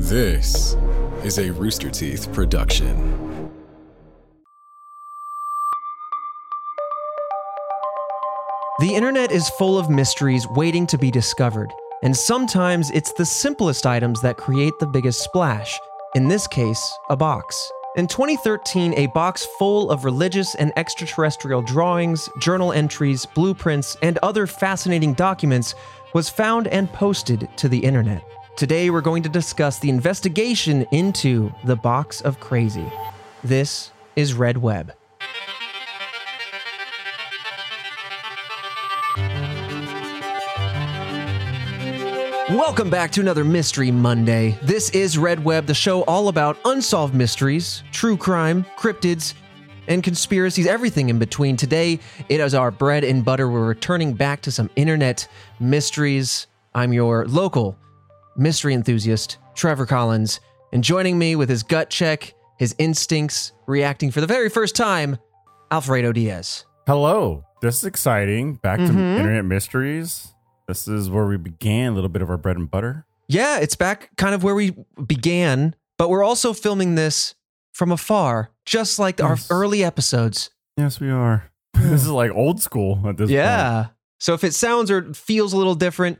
This is a Rooster Teeth production. The internet is full of mysteries waiting to be discovered, and sometimes it's the simplest items that create the biggest splash. In this case, a box. In 2013, a box full of religious and extraterrestrial drawings, journal entries, blueprints, and other fascinating documents was found and posted to the internet. Today, we're going to discuss the investigation into the Box of Crazy. This is Red Web. Welcome back to another Mystery Monday. This is Red Web, the show all about unsolved mysteries, true crime, cryptids, and conspiracies, everything in between. Today, it is our bread and butter. We're returning back to some internet mysteries. I'm your local mystery enthusiast, Trevor Collins, and joining me with his gut check, his instincts, reacting for the very first time, Alfredo Diaz. Hello. This is exciting. Back to Mhm. Internet Mysteries. This is where we began a little bit of our bread and butter. Yeah, it's back kind of where we began, but we're also filming this from afar, just like our early episodes. Yes, we are. this is like old school at this point. Yeah. So if it sounds or feels a little different,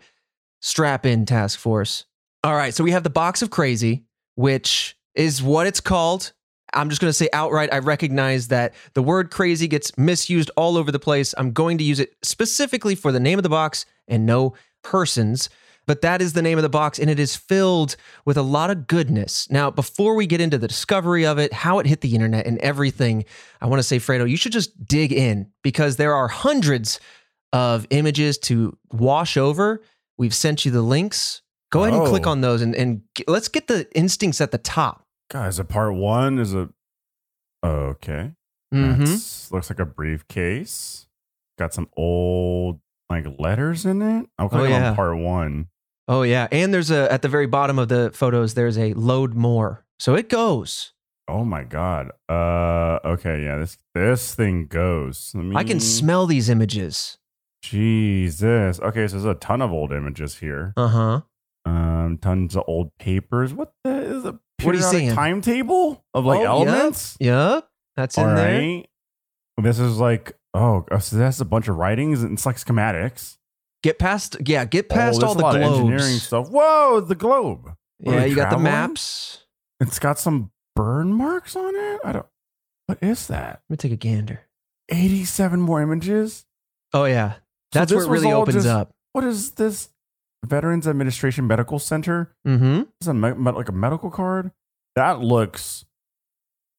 strap in, task force. All right. So we have the box of crazy, which is what it's called. I'm just going to say outright, I recognize that the word crazy gets misused all over the place. I'm going to use it specifically for the name of the box and no persons. But that is the name of the box, and it is filled with a lot of goodness. Now, before we get into the discovery of it, how it hit the internet, and everything, I want to say, Fredo, you should just dig in because there are hundreds of images to wash over. We've sent you the links. Go ahead and click Oh. on those and, and g- let's get the instincts at the top. Guys, a part one is a. Okay. Mhm. Looks like a briefcase. Got some old like letters in it. I'm clicking yeah. on part one. Oh, yeah. And there's a, at the very bottom of the photos, there's a load more. So it goes. Oh my god. Uh okay, yeah, this this thing goes. Let I can smell these images. Jesus. Okay, so there's a ton of old images here. Uh huh. Um, tons of old papers. What the is a What are you seeing? timetable of like Oh, elements? Yep. That's in All there. This is like oh, oh, so that's a bunch of writings. and It's like schematics. Get past, yeah, get past oh, all the globes. engineering stuff. Whoa, the globe. What Yeah, you got the maps. It's got some burn marks on it. I don't. What is that? Let me take a gander. Eighty-seven more images. Oh, yeah. So That's this where it really opens just- up. What is this? Veterans Administration Medical Center. Mm hmm. This is a me- like a medical card. That looks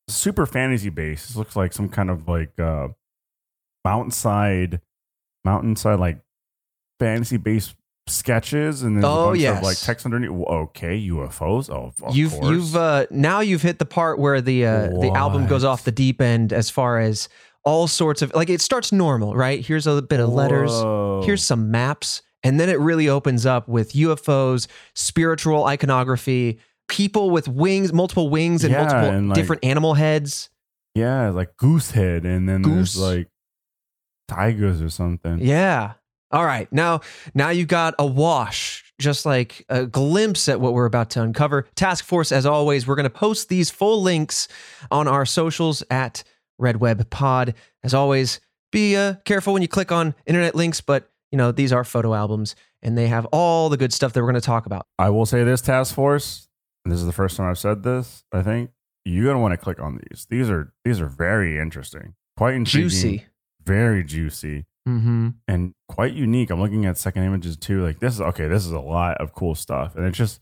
super fantasy based. This looks like some kind of like uh mountainside, mountainside like fantasy based sketches, and then Oh, a bunch yes. of like text underneath. Okay, UFOs. Oh, of you've course. you've uh now you've hit the part where the uh the album goes off the deep end as far as all sorts of like it starts normal right? Here's a bit of letters. Whoa. here's some maps. And then it really opens up with ufos spiritual iconography people with wings multiple wings and Yeah, multiple and, like, different animal heads. Yeah, like goose head, and then Goose. there's like tigers or something. yeah. All right. Now now you've got a wash just like a glimpse at what we're about to uncover. Task force as always we're going to post these full links on our socials at red web pod as always be uh, careful when you click on internet links but you know these are photo albums and they have all the good stuff that we're going to talk about I will say this task force. and This is the first time I've said this. I think you're gonna want to click on these. These are these are very interesting, quite intriguing, juicy very juicy, mm-hmm. and quite unique. I'm looking at second images too. Like this is okay. This is a lot of cool stuff, and it's just,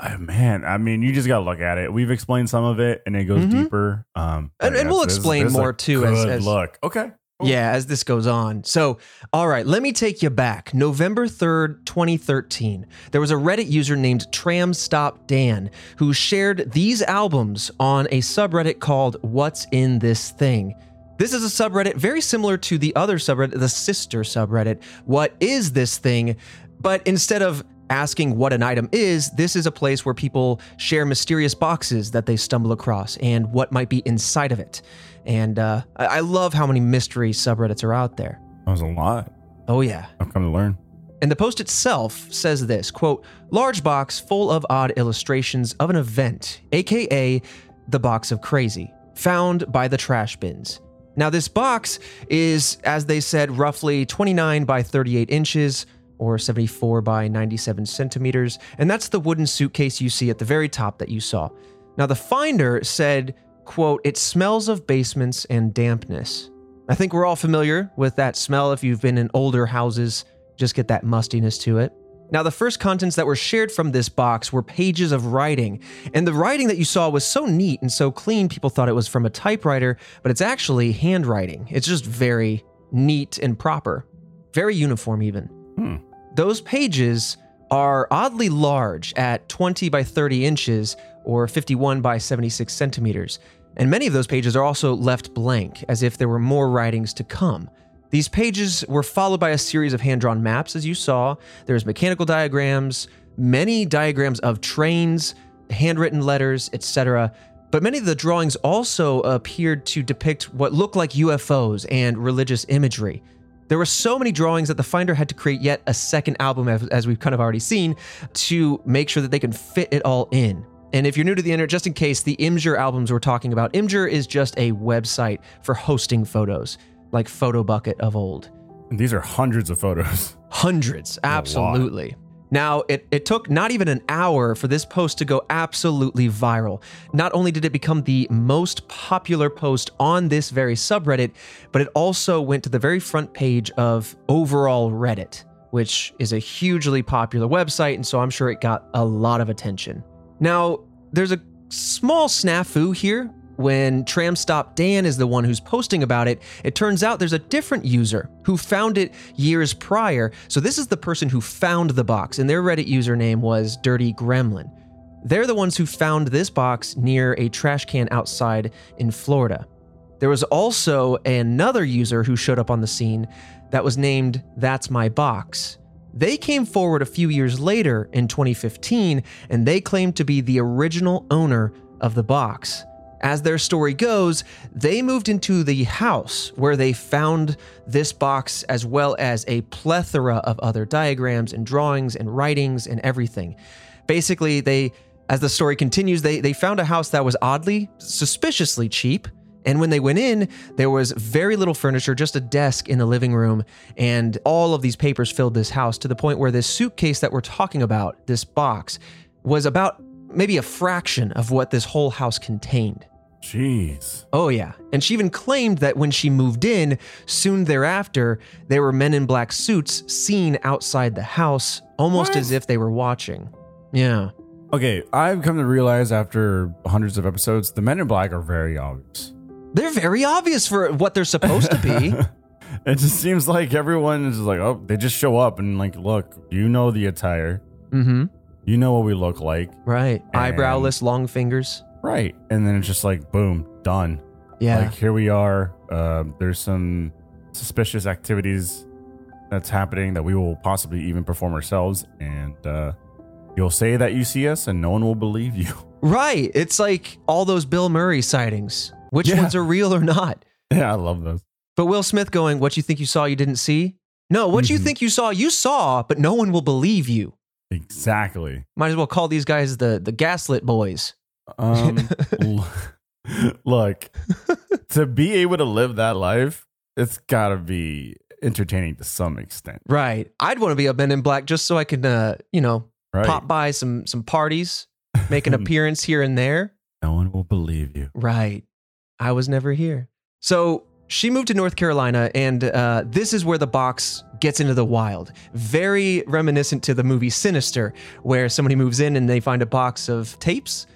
oh, man. I mean, you just gotta look at it. We've explained some of it, and it goes Mhm. deeper. Um, And- and we'll this explain this is more, too, as- Good as- look. Okay. Cool. Yeah, as this goes on. So, all right, let me take you back. November 3rd, 2013. There was a Reddit user named Tram Stop TramStopDan who shared these albums on a subreddit called What's in This Thing. This is a subreddit very similar to the other subreddit, the sister subreddit, What is This Thing? But instead of asking what an item is, this is a place where people share mysterious boxes that they stumble across and what might be inside of it. And uh, I I love how many mystery subreddits are out there. That was a lot. Oh, yeah. I've come to learn. And the post itself says this quote, large box full of odd illustrations of an event, aka the box of crazy, found by the trash bins. Now, this box is, as they said, roughly 29 by 38 inches or 74 by 97 centimeters, and that's the wooden suitcase you see at the very top that you saw. Now, the finder said, quote, it smells of basements and dampness. I think we're all familiar with that smell if you've been in older houses, just get that mustiness to it. Now, the first contents that were shared from this box were pages of writing, and the writing that you saw was so neat and so clean, people thought it was from a typewriter, but it's actually handwriting. It's just very neat and proper, very uniform, even. Hmm. Those pages are oddly large at 20 by 30 inches or 51 by 76 centimeters, and many of those pages are also left blank, as if there were more writings to come. These pages were followed by a series of hand drawn maps, as you saw. There's mechanical diagrams, many diagrams of trains, handwritten letters, etc. But many of the drawings also appeared to depict what looked like UFOs and religious imagery. There were so many drawings that the finder had to create yet a second album, as, we've kind of already seen, to make sure that they can fit it all in. And if you're new to the internet, just in case, the Imgur albums we're talking about, Imgur is just a website for hosting photos, like PhotoBucket of old. And these are hundreds of photos. Hundreds, absolutely. Now, it, it took not even an hour for this post to go absolutely viral. Not only did it become the most popular post on this very subreddit, but it also went to the very front page of overall Reddit, which is a hugely popular website, and so I'm sure it got a lot of attention. Now, there's a small snafu here. When Tram Stop Dan is the one who's posting about it, it turns out there's a different user who found it years prior. So, this is the person who found the box, and their Reddit username was Dirty Gremlin. They're the ones who found this box near a trash can outside in Florida. There was also another user who showed up on the scene that was named That's My Box. They came forward a few years later in 2015 and they claimed to be the original owner of the box. As their story goes, they moved into the house where they found this box as well as a plethora of other diagrams and drawings and writings and everything. Basically, they as the story continues, they they found a house that was oddly suspiciously cheap. And when they went in, there was very little furniture, just a desk in the living room, and all of these papers filled this house to the point where this suitcase that we're talking about, this box, was about maybe a fraction of what this whole house contained. Jeez. Oh, yeah. And she even claimed that when she moved in, soon thereafter, there were men in black suits seen outside the house, almost What? as if they were watching. Yeah. Okay, I've come to realize after hundreds of episodes, the men in black are very obvious. They're very obvious for what they're supposed to be. it just seems like everyone is like, oh, they just show up and like, look, you know the attire, mm-hmm. you know what we look like, Right. Eyebrowless, long fingers. Right? And then it's just like, boom, done. Yeah. Like here we are. Uh, there's some suspicious activities that's happening that we will possibly even perform ourselves, and uh, you'll say that you see us, and no one will believe you. right. It's like all those Bill Murray sightings. Which Yeah. ones are real or not? yeah, I love those. But Will Smith going, What you think you saw, you didn't see? No, what you Mhm. think you saw, you saw, but no one will believe you. Exactly. Might as well call these guys the, the gaslit boys. Um, look, to be able to live that life, it's got to be entertaining to some extent, Right. I'd want to be a Men in Black just so I could, uh, you know, right? pop by some some parties, make an appearance here and there. no one will believe you. Right. I was never here. So she moved to North Carolina, and uh, this is where the box gets into the wild. Very reminiscent to the movie Sinister, where somebody moves in and they find a box of tapes.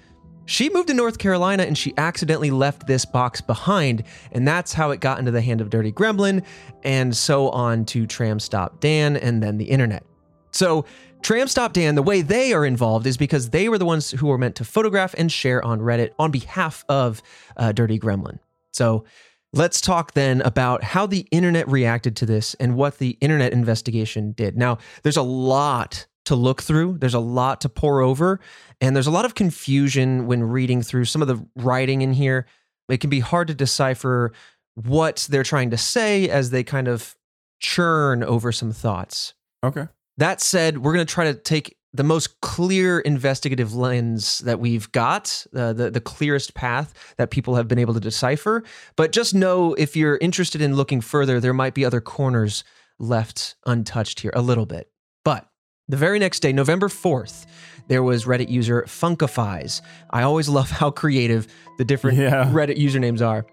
She moved to North Carolina and she accidentally left this box behind, and that's how it got into the hand of Dirty Gremlin, and so on to Tram Stop Dan and then the internet. So, Tram Stop Dan, the way they are involved is because they were the ones who were meant to photograph and share on Reddit on behalf of uh, Dirty Gremlin. So, let's talk then about how the internet reacted to this and what the internet investigation did. Now, there's a lot to look through, there's a lot to pour over, and there's a lot of confusion when reading through some of the writing in here. It can be hard to decipher what they're trying to say as they kind of churn over some thoughts. Okay. That said, we're going to try to take the most clear investigative lens that we've got, uh, the the clearest path that people have been able to decipher. But just know if you're interested in looking further, there might be other corners left untouched here a little bit. But the very next day, November 4th, there was Reddit user Funkifies. I always love how creative the different Yeah. Reddit usernames are.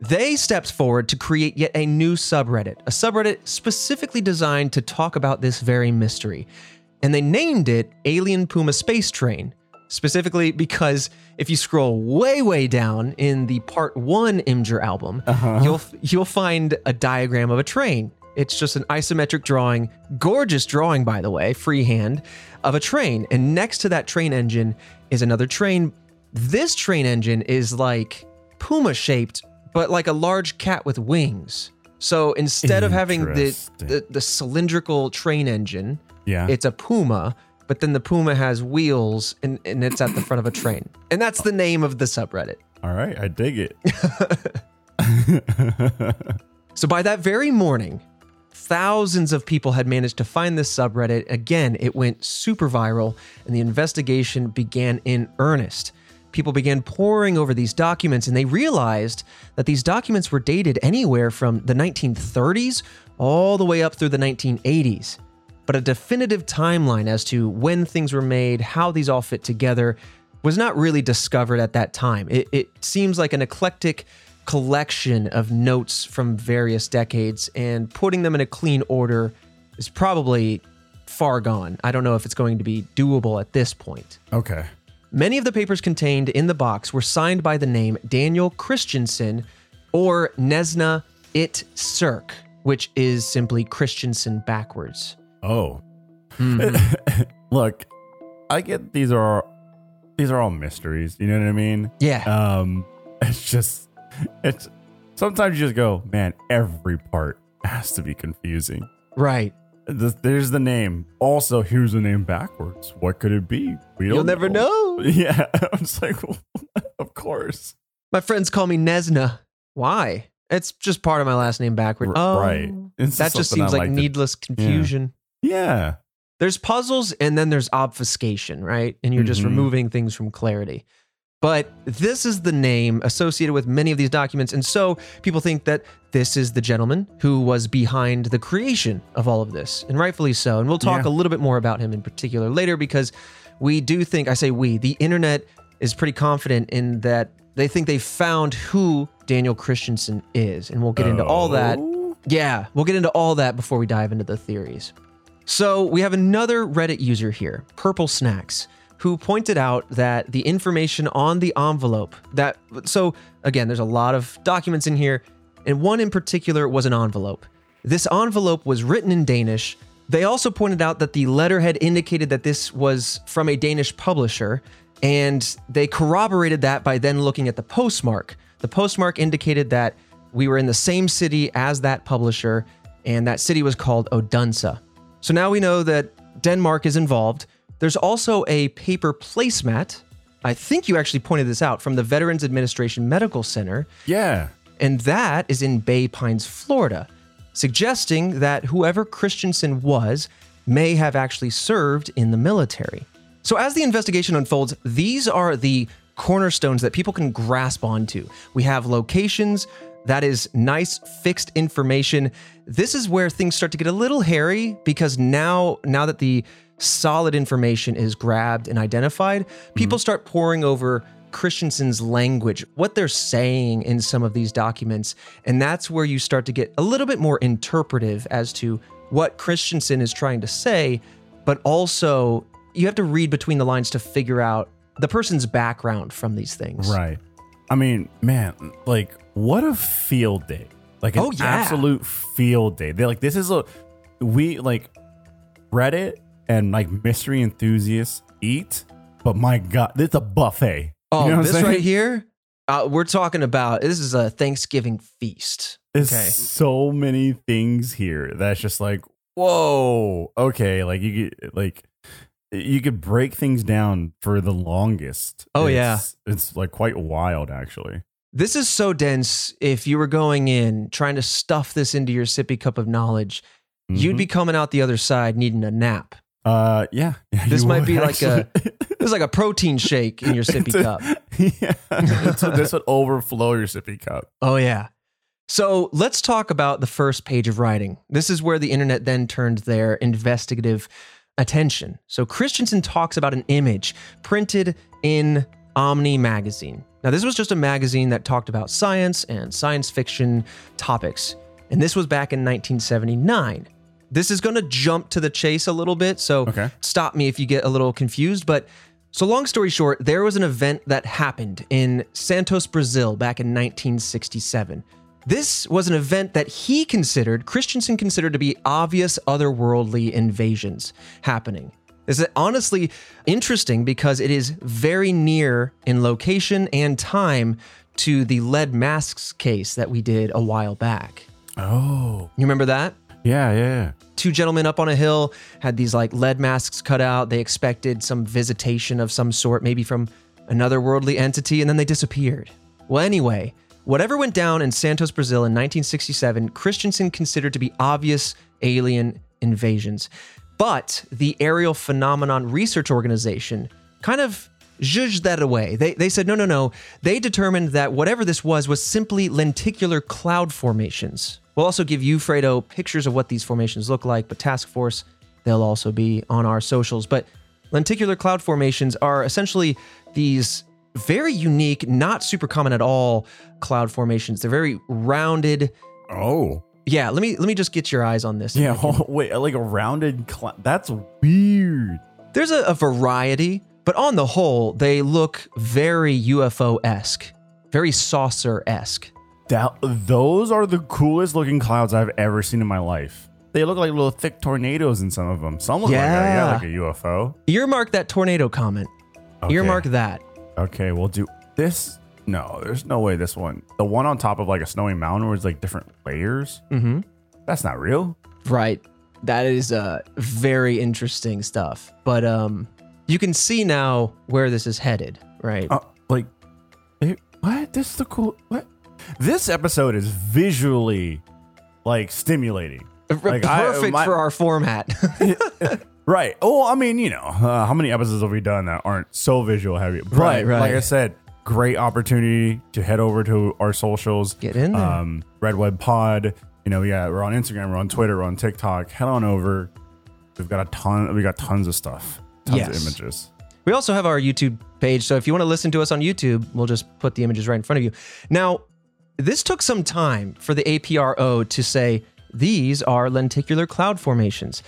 They stepped forward to create yet a new subreddit, a subreddit specifically designed to talk about this very mystery. And they named it Alien Puma Space Train, specifically because if you scroll way, way down in the part one Imgur album, uh-huh. you'll you'll find a diagram of a train. It's just an isometric drawing, gorgeous drawing, by the way, freehand, of a train. And next to that train engine is another train. This train engine is like Puma shaped, but like a large cat with wings. So instead of having the, the, the cylindrical train engine, Yeah. it's a Puma, but then the Puma has wheels and, and it's at the front of a train. And that's the name of the subreddit. All right. I dig it. So by that very morning, thousands of people had managed to find this subreddit. Again, it went super viral and the investigation began in earnest. People began poring over these documents and they realized that these documents were dated anywhere from the 1930s all the way up through the 1980s. But a definitive timeline as to when things were made, how these all fit together, was not really discovered at that time. It, it seems like an eclectic collection of notes from various decades, and putting them in a clean order is probably far gone. I don't know if it's going to be doable at this point. okay. Many of the papers contained in the box were signed by the name Daniel Christensen or Nesna It Cirque, which is simply Christensen backwards. Oh. Mm-hmm. Look, I get these are these are all mysteries. You know what I mean? Yeah. Um, it's just it's sometimes you just go, man. Every part has to be confusing. right. Th- There's the name. Also, here's the name backwards. What could it be? We don't You'll never know. Yeah, I'm just like, of course. My friends call me Nesna. Why? It's just part of my last name backwards. Oh, right. It's That just I seems like, to- needless confusion. Yeah. There's puzzles and then there's obfuscation, right? And you're just Mhm. removing things from clarity. But this is the name associated with many of these documents. And so people think that this is the gentleman who was behind the creation of all of this, and rightfully so. And we'll talk Yeah. a little bit more about him in particular later because we do think, I say we, the internet is pretty confident in that they think they found who Daniel Christensen is. And we'll get into all that Oh. yeah, we'll get into all that before we dive into the theories. So, we have another Reddit user here, Purple Snacks, who pointed out that the information on the envelope that so again, there's a lot of documents in here, and one in particular was an envelope. This envelope was written in Danish. They also pointed out that the letterhead indicated that this was from a Danish publisher, and they corroborated that by then looking at the postmark. The postmark indicated that we were in the same city as that publisher, and that city was called Odense. So now we know that Denmark is involved. There's also a paper placemat. I think you actually pointed this out from the Veterans Administration Medical Center, Yeah. and that is in Bay Pines, Florida, suggesting that whoever Christensen was may have actually served in the military. So, as the investigation unfolds, these are the cornerstones that people can grasp onto. We have locations, that is nice fixed information. This is where things start to get a little hairy because now now that the solid information is grabbed and identified, people mm-hmm. start poring over Christensen's language, what they're saying in some of these documents. And that's where you start to get a little bit more interpretive as to what Christensen is trying to say, but also you have to read between the lines to figure out the person's background from these things. Right. I mean, man, like what a field day. Like an Oh, yeah. absolute field day. They're like this is a we like Reddit and like mystery enthusiasts eat, but my god, it's a buffet. Oh, You know this right here, uh, we're talking about this is a Thanksgiving feast. There's Okay. so many things here that's just like, whoa, okay, like you could like you could break things down for the longest. Oh, It's- It's like quite wild actually. This is so dense. If you were going in trying to stuff this into your sippy cup of knowledge, you'd Mhm. be coming out the other side needing a nap. Uh, yeah. Yeah, This might be like a this is like a protein shake in your sippy a- cup. yeah. So this would overflow your sippy cup. Oh yeah. So let's talk about the first page of writing. This is where the internet then turned their investigative attention. So Christensen talks about an image printed in Omni magazine. Now this was just a magazine that talked about science and science fiction topics. And this was back in 1979. This is going to jump to the chase a little bit, so Okay. stop me if you get a little confused, but so long story short, there was an event that happened in Santos, Brazil back in 1967. This was an event that he considered, Christensen considered to be obvious otherworldly invasions happening. This is honestly interesting because it is very near in location and time to the lead masks case that we did a while back. Oh. You remember that? Yeah, yeah. two gentlemen up on a hill had these like lead masks cut out. They expected some visitation of some sort, maybe from another worldly entity, and then they disappeared. Well, anyway, whatever went down in Santos, Brazil in 1967, Christensen considered to be obvious alien invasions. But the Aerial Phenomena Research Organization kind of zhuzhed that away. They, they said, no, no, no. They determined that whatever this was was simply lenticular cloud formations. We'll also give you, Fredo, pictures of what these formations look like, but Task Force, they'll also be on our socials. But lenticular cloud formations are essentially these very unique, not super common at all cloud formations. They're very rounded. Oh. Yeah, let me let me just get your eyes on this. Yeah. Oh, wait, like a rounded. Cl- that's weird. There's a, a variety, but on the whole, they look very UFO esque, very saucer esque. That, those are the coolest looking clouds I've ever seen in my life. They look like little thick tornadoes in some of them. Some look like, a, yeah, Yeah. like a UFO. Earmark that tornado comment. Okay. Earmark that. Okay, we'll do this. No, there's no way this one. The one on top of like a snowy mountain where it's like different layers. Mm-hmm. That's not real. Right. That is uh, very interesting stuff. But um, you can see now where this is headed, right? Uh, like, it, what? This is the cool. What? This episode is visually like stimulating. like, I- Perfect my- for our format. Right. Oh, I mean, you know, uh, how many episodes have we done that aren't so visual heavy? But Right, right. Like I said, great opportunity to head over to our socials. Get in there. Um, Red Web Pod. You know, yeah, we're on Instagram, we're on Twitter, we're on TikTok. Head on over. We've got a ton. We got tons of stuff. Tons Yes. of images. We also have our YouTube page. So if you want to listen to us on YouTube, we'll just put the images right in front of you. Now, this took some time for the APRO to say these are lenticular cloud formations.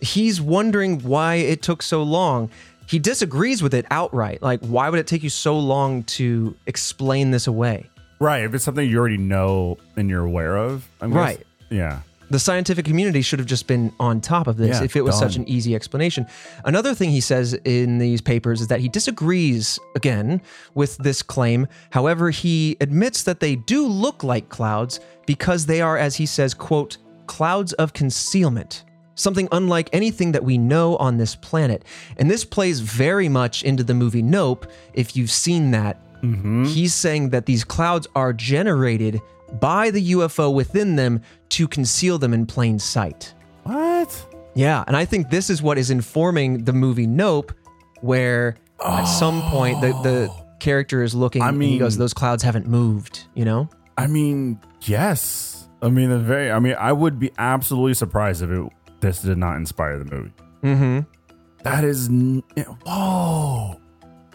He's wondering why it took so long. He disagrees with it outright. Like, why would it take you so long to explain this away? Right. If it's something you already know and you're aware of, I'm guess- Right. Yeah. The scientific community should have just been on top of this Yeah, if it was such an easy explanation. Another thing he says in these papers is that he disagrees again with this claim. However, he admits that they do look like clouds because they are, as he says, quote, clouds of concealment. Something unlike anything that we know on this planet. And this plays very much into the movie Nope, if you've seen that. Mm-hmm. He's saying that these clouds are generated by the UFO within them to conceal them in plain sight. What? Yeah, and I think this is what is informing the movie Nope, where at some point the, the character is looking I and he goes, mean- Those clouds haven't moved, you know? I mean, yes. I mean, the very. I mean, I would be absolutely surprised if it this did not inspire the movie. Mm-hmm. That is. Whoa.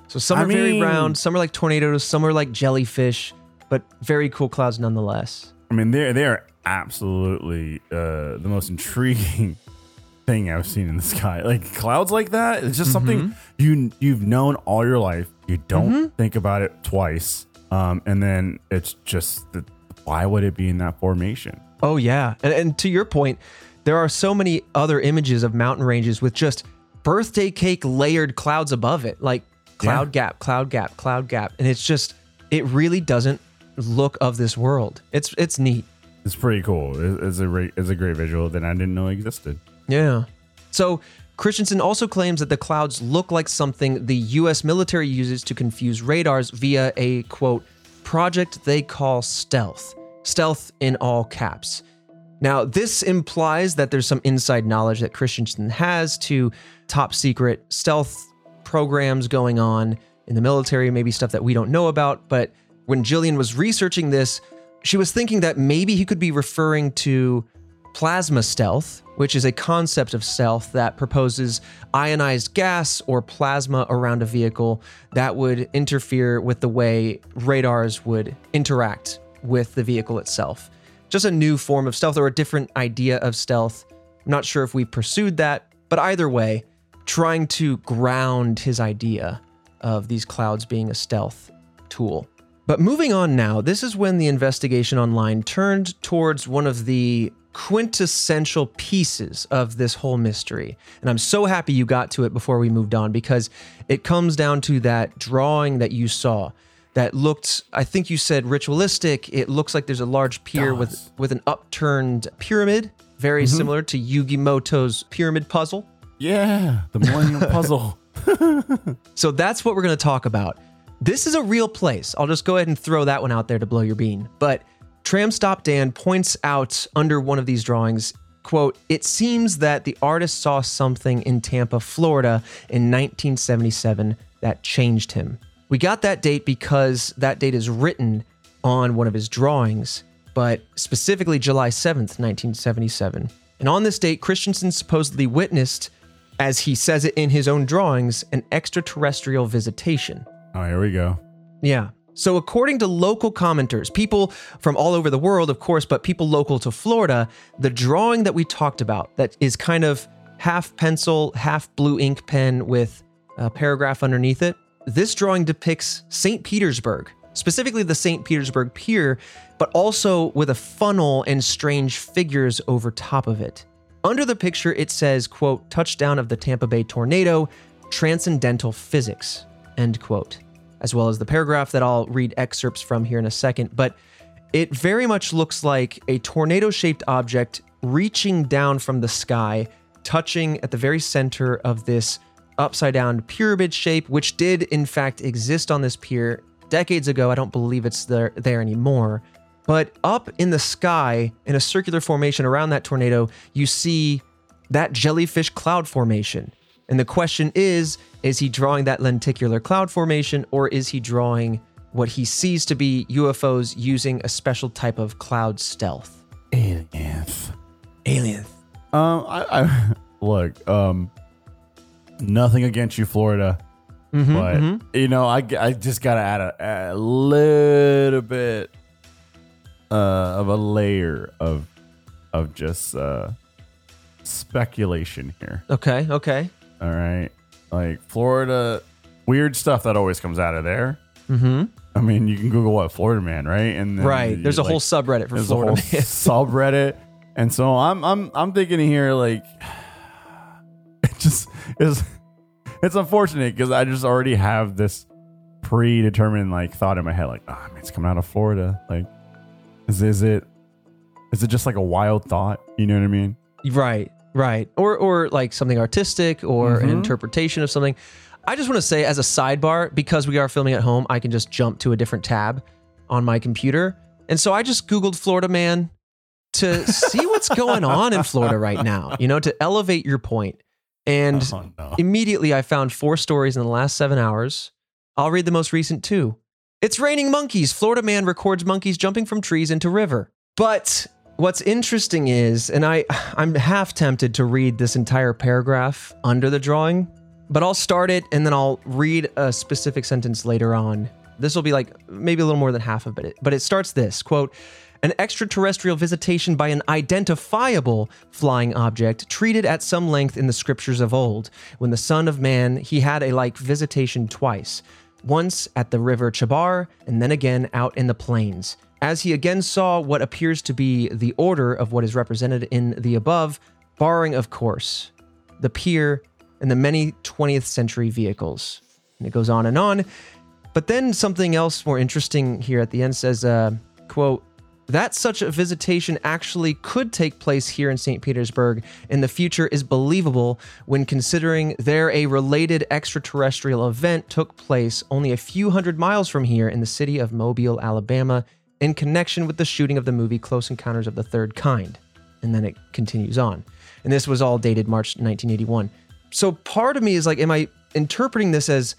So some I are very round, some are like tornadoes, some are like jellyfish, but very cool clouds nonetheless. I mean, they're they are absolutely uh, the most intriguing thing I've seen in the sky. Like clouds like that, it's just something you you've known all your life. You don't think about it twice, um, and then it's just the, why would it be in that formation? Oh yeah, and, and to your point, there are so many other images of mountain ranges with just birthday cake layered clouds above it, like cloud gap, cloud gap, cloud gap, and it's just it really doesn't look of this world. It's it's neat. It's pretty cool. It- It's a great, it's a great visual that I didn't know existed. Yeah. So Christensen also claims that the clouds look like something the U.S. military uses to confuse radars via a quote project they call stealth. Stealth in all caps. Now, this implies that there's some inside knowledge that Christensen has to top secret stealth programs going on in the military, maybe stuff that we don't know about. But when Jillian was researching this, she was thinking that maybe he could be referring to plasma stealth, which is a concept of stealth that proposes ionized gas or plasma around a vehicle that would interfere with the way radars would interact with the vehicle itself. Just a new form of stealth or a different idea of stealth. I'm not sure if we pursued that, but either way, trying to ground his idea of these clouds being a stealth tool. But moving on now, this is when the investigation online turned towards one of the quintessential pieces of this whole mystery. And I'm so happy you got to it before we moved on because it comes down to that drawing that you saw that looked I think you said ritualistic. It looks like there's a large pier with with an upturned pyramid, very mm-hmm. similar to Yugi Moto's pyramid puzzle. Yeah, the Millennium Puzzle. So that's what we're going to talk about. This is a real place. I'll just go ahead and throw that one out there to blow your bean. But Tram Stop Dan points out under one of these drawings, quote, "It seems that the artist saw something in Tampa, Florida in 1977 that changed him." We got that date because that date is written on one of his drawings, but specifically July 7th, 1977. And on this date, Christensen supposedly witnessed as he says it in his own drawings, an extraterrestrial visitation. Oh, here we go. Yeah. So, according to local commenters, people from all over the world, of course, but people local to Florida, the drawing that we talked about that is kind of half pencil, half blue ink pen with a paragraph underneath it, this drawing depicts St. Petersburg, specifically the St. Petersburg Pier, but also with a funnel and strange figures over top of it. Under the picture, it says, quote, touchdown of the Tampa Bay tornado, transcendental physics, end quote, as well as the paragraph that I'll read excerpts from here in a second. But it very much looks like a tornado shaped object reaching down from the sky, touching at the very center of this upside down pyramid shape, which did in fact exist on this pier decades ago. I don't believe it's there, there anymore. But up in the sky, in a circular formation around that tornado, you see that jellyfish cloud formation. And the question is is he drawing that lenticular cloud formation or is he drawing what he sees to be UFOs using a special type of cloud stealth? Aliens. Aliens. Um, I, I look. Um, nothing against you, Florida, Mm-hmm, but you know, I, I just gotta add a, a little bit uh, of a layer of of just uh, speculation here. Okay, okay. All right, like Florida, weird stuff that always comes out of there. Mm-hmm. I mean, you can Google what Florida man, right? And Right. There's a like, whole subreddit for Florida man. subreddit, and so I'm I'm I'm thinking here like it just is it's unfortunate because I just already have this predetermined like thought in my head like oh, I mean, it's coming out of Florida like is is it is it just like a wild thought you know what I mean Right, right. Or or like something artistic or an Mhm. interpretation of something. I just want to say as a sidebar, because we are filming at home, I can just jump to a different tab on my computer. And so I just Googled Florida man to see what's going on in Florida right now, you know, to elevate your point. And oh no immediately I found four stories in the last seven hours. I'll read the most recent two. It's raining monkeys. Florida man records monkeys jumping from trees into river. But what's interesting is, and I, I'm half tempted to read this entire paragraph under the drawing, but I'll start it and then I'll read a specific sentence later on. This will be like maybe a little more than half of it, but it starts this quote, an extraterrestrial visitation by an identifiable flying object treated at some length in the scriptures of old. When the Son of Man, he had a like visitation twice, once at the river Chebar and then again out in the plains. As he again saw what appears to be the order of what is represented in the above, barring, of course, the pier and the many 20th century vehicles. And it goes on and on. But then something else more interesting here at the end says, uh, quote, that such a visitation actually could take place here in St. Petersburg in the future is believable when considering there a related extraterrestrial event took place only a few hundred miles from here in the city of Mobile, Alabama, in connection with the shooting of the movie Close Encounters of the Third Kind. and then it continues on. And this was all dated March 1981. So part of me is like, am I interpreting this as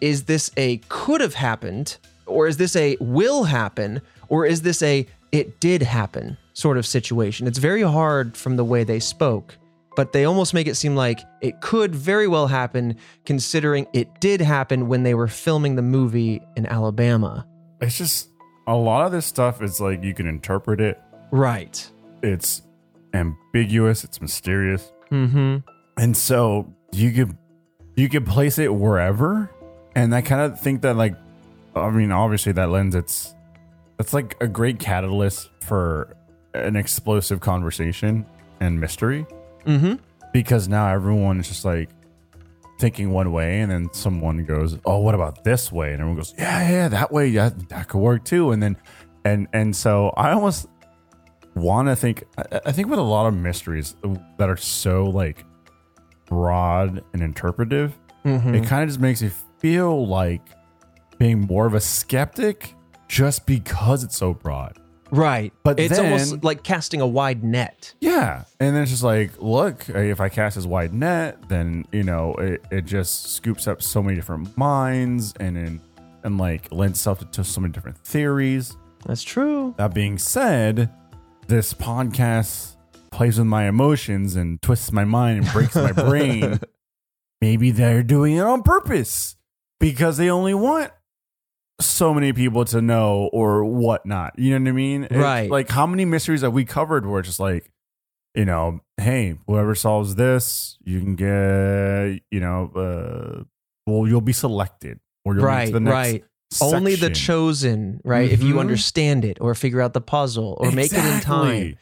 is this a could have happened, or is this a will happen, or is this a it did happen sort of situation? It's very hard from the way they spoke, but they almost make it seem like it could very well happen considering it did happen when they were filming the movie in Alabama. It's just a lot of this stuff is like you can interpret it. Right. It's ambiguous. It's mysterious. Mm-hmm. and so you could you could place it wherever and i kind of think that like i mean obviously that lends its that's like a great catalyst for an explosive conversation and mystery Mm-hmm. because now everyone is just like thinking one way and then someone goes oh what about this way? And everyone goes yeah yeah that way yeah that could work too. And then and and so i almost want to think I, I think with a lot of mysteries that are so like broad and interpretive Mm-hmm. it kind of just makes you feel like being more of a skeptic just because it's so broad Right. But it's then- almost like casting a wide net. Yeah. And then it's just like, look, uh, if I cast this wide net, then, you know, it, it just scoops up so many different minds and and, and like lends itself to, to so many different theories. That's true. That being said, this podcast plays with my emotions and twists my mind and breaks my brain. Maybe they're doing it on purpose because they only want so many people to know or whatnot. You know what I mean? It- Right. like how many mysteries have we covered where it's just like, you know, hey, whoever solves this, you can get, you know, uh, well, you'll be selected or you'll Right. to the next Right. Only the chosen, right? If you Mhm. understand it or figure out the puzzle or make it in time.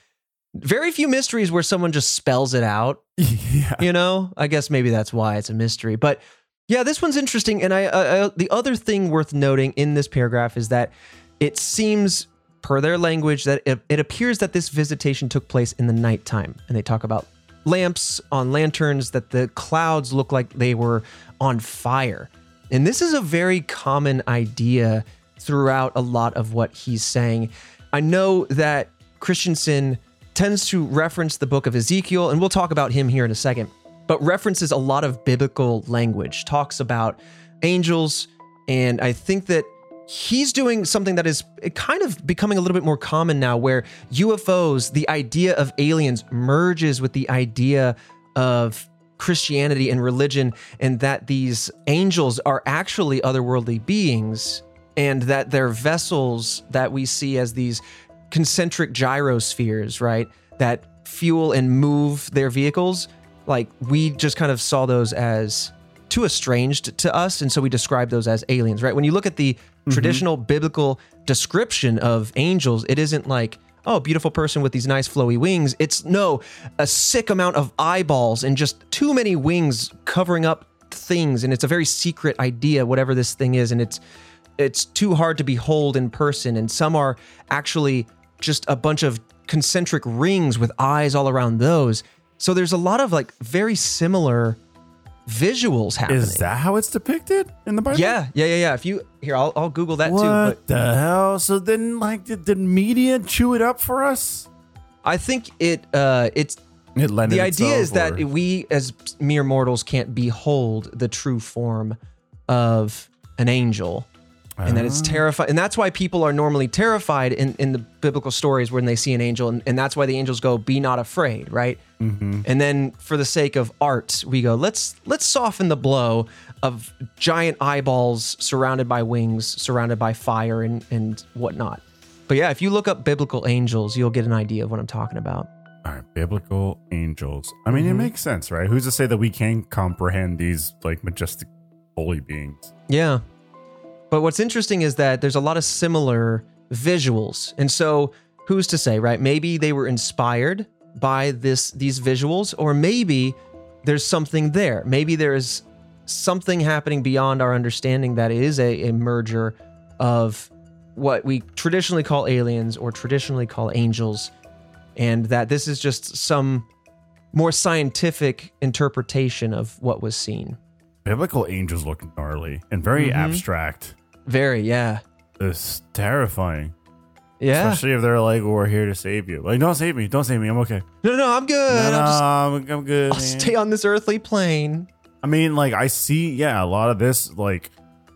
Very few mysteries where someone just spells it out. Yeah. You know, I guess maybe that's why it's a mystery. But yeah, this one's interesting. And I, the other thing worth noting in this paragraph is that it seems, per their language, that it, it appears that this visitation took place in the nighttime. And they talk about lamps on lanterns, that the clouds look like they were on fire. And this is a very common idea throughout a lot of what he's saying. I know that Christensen tends to reference the book of Ezekiel, and we'll talk about him here in a second, but references a lot of biblical language, talks about angels, and I think that he's doing something that is kind of becoming a little bit more common now where UFOs, the idea of aliens merges with the idea of Christianity and religion, and that these angels are actually otherworldly beings, and that they're vessels that we see as these concentric gyrospheres, right? That fuel and move their vehicles. Like we just kind of saw those as too estranged to us, and so we describe those as aliens, right? When you look at the mm-hmm. traditional biblical description of angels, it isn't like, oh, beautiful person with these nice flowy wings. It's no, a sick amount of eyeballs and just too many wings covering up things, and it's a very secret idea, whatever this thing is, and it's it's too hard to behold in person, and some are actually just a bunch of concentric rings with eyes all around those. So there's a lot of like very similar visuals happening. Is that how it's depicted in the Bible? Yeah, yeah, yeah, yeah. If you here, I'll, I'll Google that What too. What the hell? So then, like, did the media chew it up for us? I think it uh it's It the idea is that we as mere mortals can't behold the true form of an angel and that Ah. it's terrifying and that's why people are normally terrified in, in the biblical stories when they see an angel and, and that's why the angels go be not afraid right Mhm. and then for the sake of art we go let's let's soften the blow of giant eyeballs surrounded by wings surrounded by fire and and whatnot but yeah if you look up biblical angels you'll get an idea of what i'm talking about All right, biblical angels. I mean, it Mhm. makes sense, right? Who's to say that we can comprehend these like majestic holy beings? Yeah. But what's interesting is that there's a lot of similar visuals. And so who's to say, right? Maybe they were inspired by this these visuals or maybe there's something there. Maybe there is something happening beyond our understanding that is a, a merger of what we traditionally call aliens or traditionally call angels and that this is just some more scientific interpretation of what was seen. Biblical angels look gnarly and very Mhm. abstract. Very, yeah. It's terrifying. Yeah. Especially if they're like, "We're here to save you." Like, don't save me, don't save me. I'm okay. No, no, I'm good. No, no, I'll, just, I'm, I'm good. I'll man. stay on this earthly plane. I mean, like I see, yeah, a lot of this like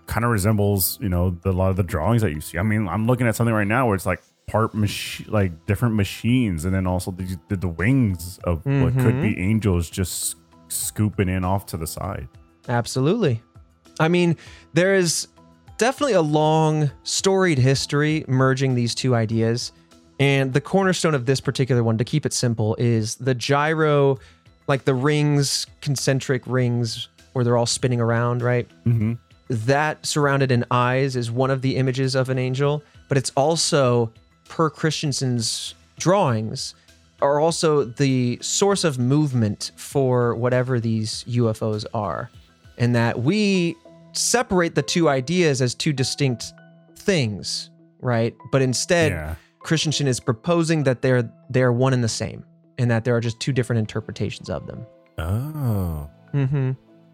kind of resembles, you know, the, a lot of the drawings that you see. I mean, I'm looking at something right now where it's like part machine, like different machines, and then also the the, the wings of what could Mm-hmm. be angels just scooping in off to the side. Absolutely. I mean, there is definitely a long, storied history merging these two ideas. And the cornerstone of this particular one, to keep it simple, is the gyro, like the rings, concentric rings where they're all spinning around, right? Mm-hmm. that surrounded in eyes is one of the images of an angel, but it's also per Christensen's drawings are also the source of movement for whatever these UFOs are. And that we separate the two ideas as two distinct things, right? But instead, Yeah. Christensen is proposing that they're they're one and the same, and that there are just two different interpretations of them. Oh. Mm-hmm.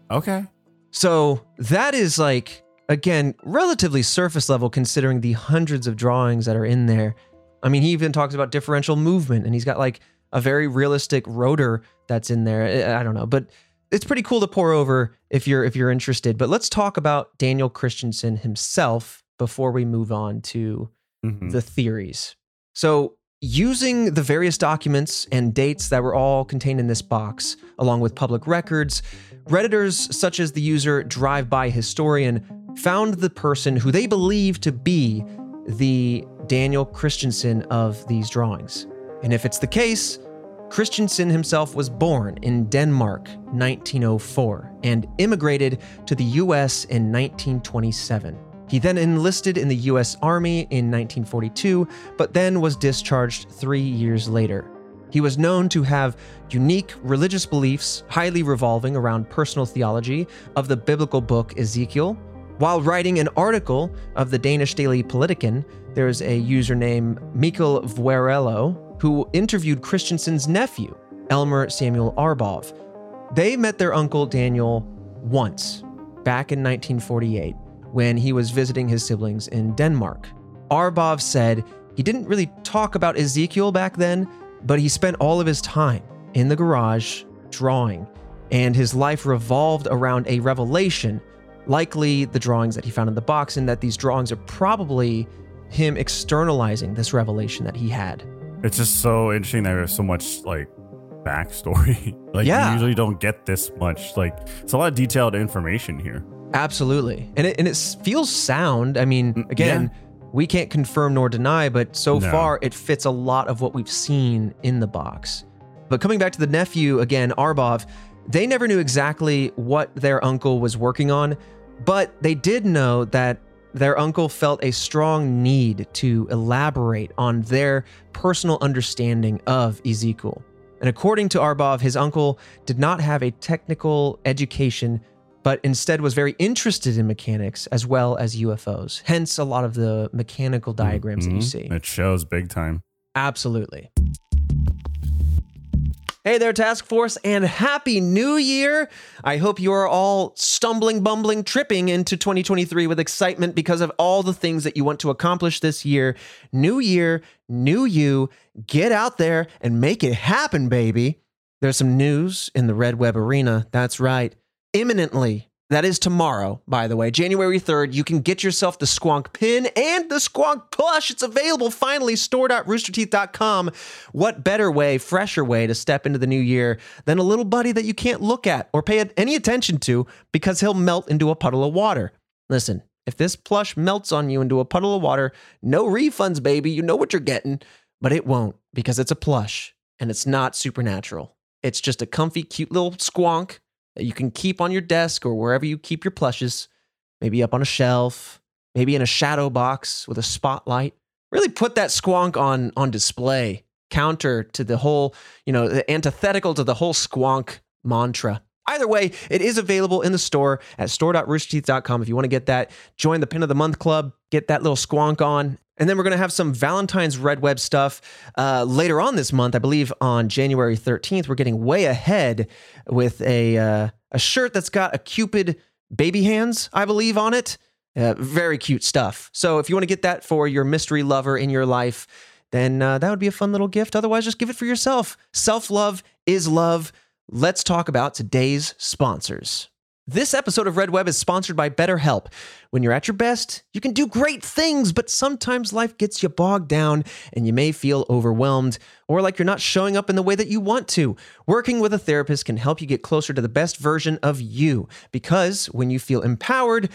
Okay. So that is like, again, relatively surface level considering the hundreds of drawings that are in there. I mean, he even talks about differential movement and he's got like a very realistic rotor that's in there. I I don't know, but it's pretty cool to pour over if you're if you're interested. But let's talk about Daniel Christensen himself before we move on to Mhm. the theories. So, using the various documents and dates that were all contained in this box, along with public records, Redditors such as the user Drive By Historian found the person who they believe to be the Daniel Christensen of these drawings. And if it's the case, Christensen himself was born in Denmark 1904 and immigrated to the US in 1927. He then enlisted in the US Army in 1942, but then was discharged three years later. He was known to have unique religious beliefs, highly revolving around personal theology of the biblical book Ezekiel. While writing an article of the Danish daily Politiken, there's a user named Mikkel Vuerello who interviewed Christensen's nephew, Elmer Samuel Arbov. They met their uncle Daniel once, back in 1948, when he was visiting his siblings in Denmark. Arbov said he didn't really talk about Ezekiel back then, but he spent all of his time in the garage drawing, and his life revolved around a revelation, likely the drawings that he found in the box, and that these drawings are probably him externalizing this revelation that he had. It's just so interesting that there's so much like backstory. like Yeah. you usually don't get this much. Like it's a lot of detailed information here. Absolutely. And it, and it feels sound. I mean, Mm, again, we can't confirm nor deny, but so No. far it fits a lot of what we've seen in the box. But coming back to the nephew again, Arbov, they never knew exactly what their uncle was working on, but they did know that their uncle felt a strong need to elaborate on their personal understanding of Ezekiel. And according to Arbov, his uncle did not have a technical education, but instead was very interested in mechanics as well as UFOs. Hence, a lot of the mechanical diagrams that you Mhm. see. It shows big time. Absolutely. Hey there, Task Force, and Happy New Year! I hope you are all stumbling, bumbling, tripping into 2023 with excitement because of all the things that you want to accomplish this year. New year, new you. Get out there and make it happen, baby. There's some news in the Red Web Arena. That's right. Imminently, that is tomorrow, by the way, January 3rd, you can get yourself the Squonk pin and the Squonk plush. It's available finally, store.roosterteeth.com. What better way, fresher way to step into the new year than a little buddy that you can't look at or pay any attention to because he'll melt into a puddle of water? Listen, if this plush melts on you into a puddle of water, no refunds, baby. You know what you're getting, but it won't because it's a plush and it's not supernatural. It's just a comfy, cute little squonk you can keep on your desk or wherever you keep your plushes, maybe up on a shelf, maybe in a shadow box with a spotlight. Really put that squonk on on display, counter to the whole, you know, the antithetical to the whole squonk mantra. Either way, it is available in the store at store.roosterteeth.com if you want to get that. Join the Pin of the Month Club, get that little squonk on. And then we're going to have some Valentine's Red Web stuff uh, later on this month. I believe on January 13th, we're getting way ahead with a, uh, a shirt that's got a Cupid baby hands, I believe, on it. Uh, very cute stuff. So if you want to get that for your mystery lover in your life, then uh, that would be a fun little gift. Otherwise, just give it for yourself. Self love is love. Let's talk about today's sponsors. This episode of Red Web is sponsored by BetterHelp. When you're at your best, you can do great things, but sometimes life gets you bogged down and you may feel overwhelmed or like you're not showing up in the way that you want to. Working with a therapist can help you get closer to the best version of you because when you feel empowered,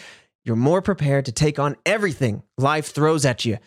you're more prepared to take on everything life throws at you.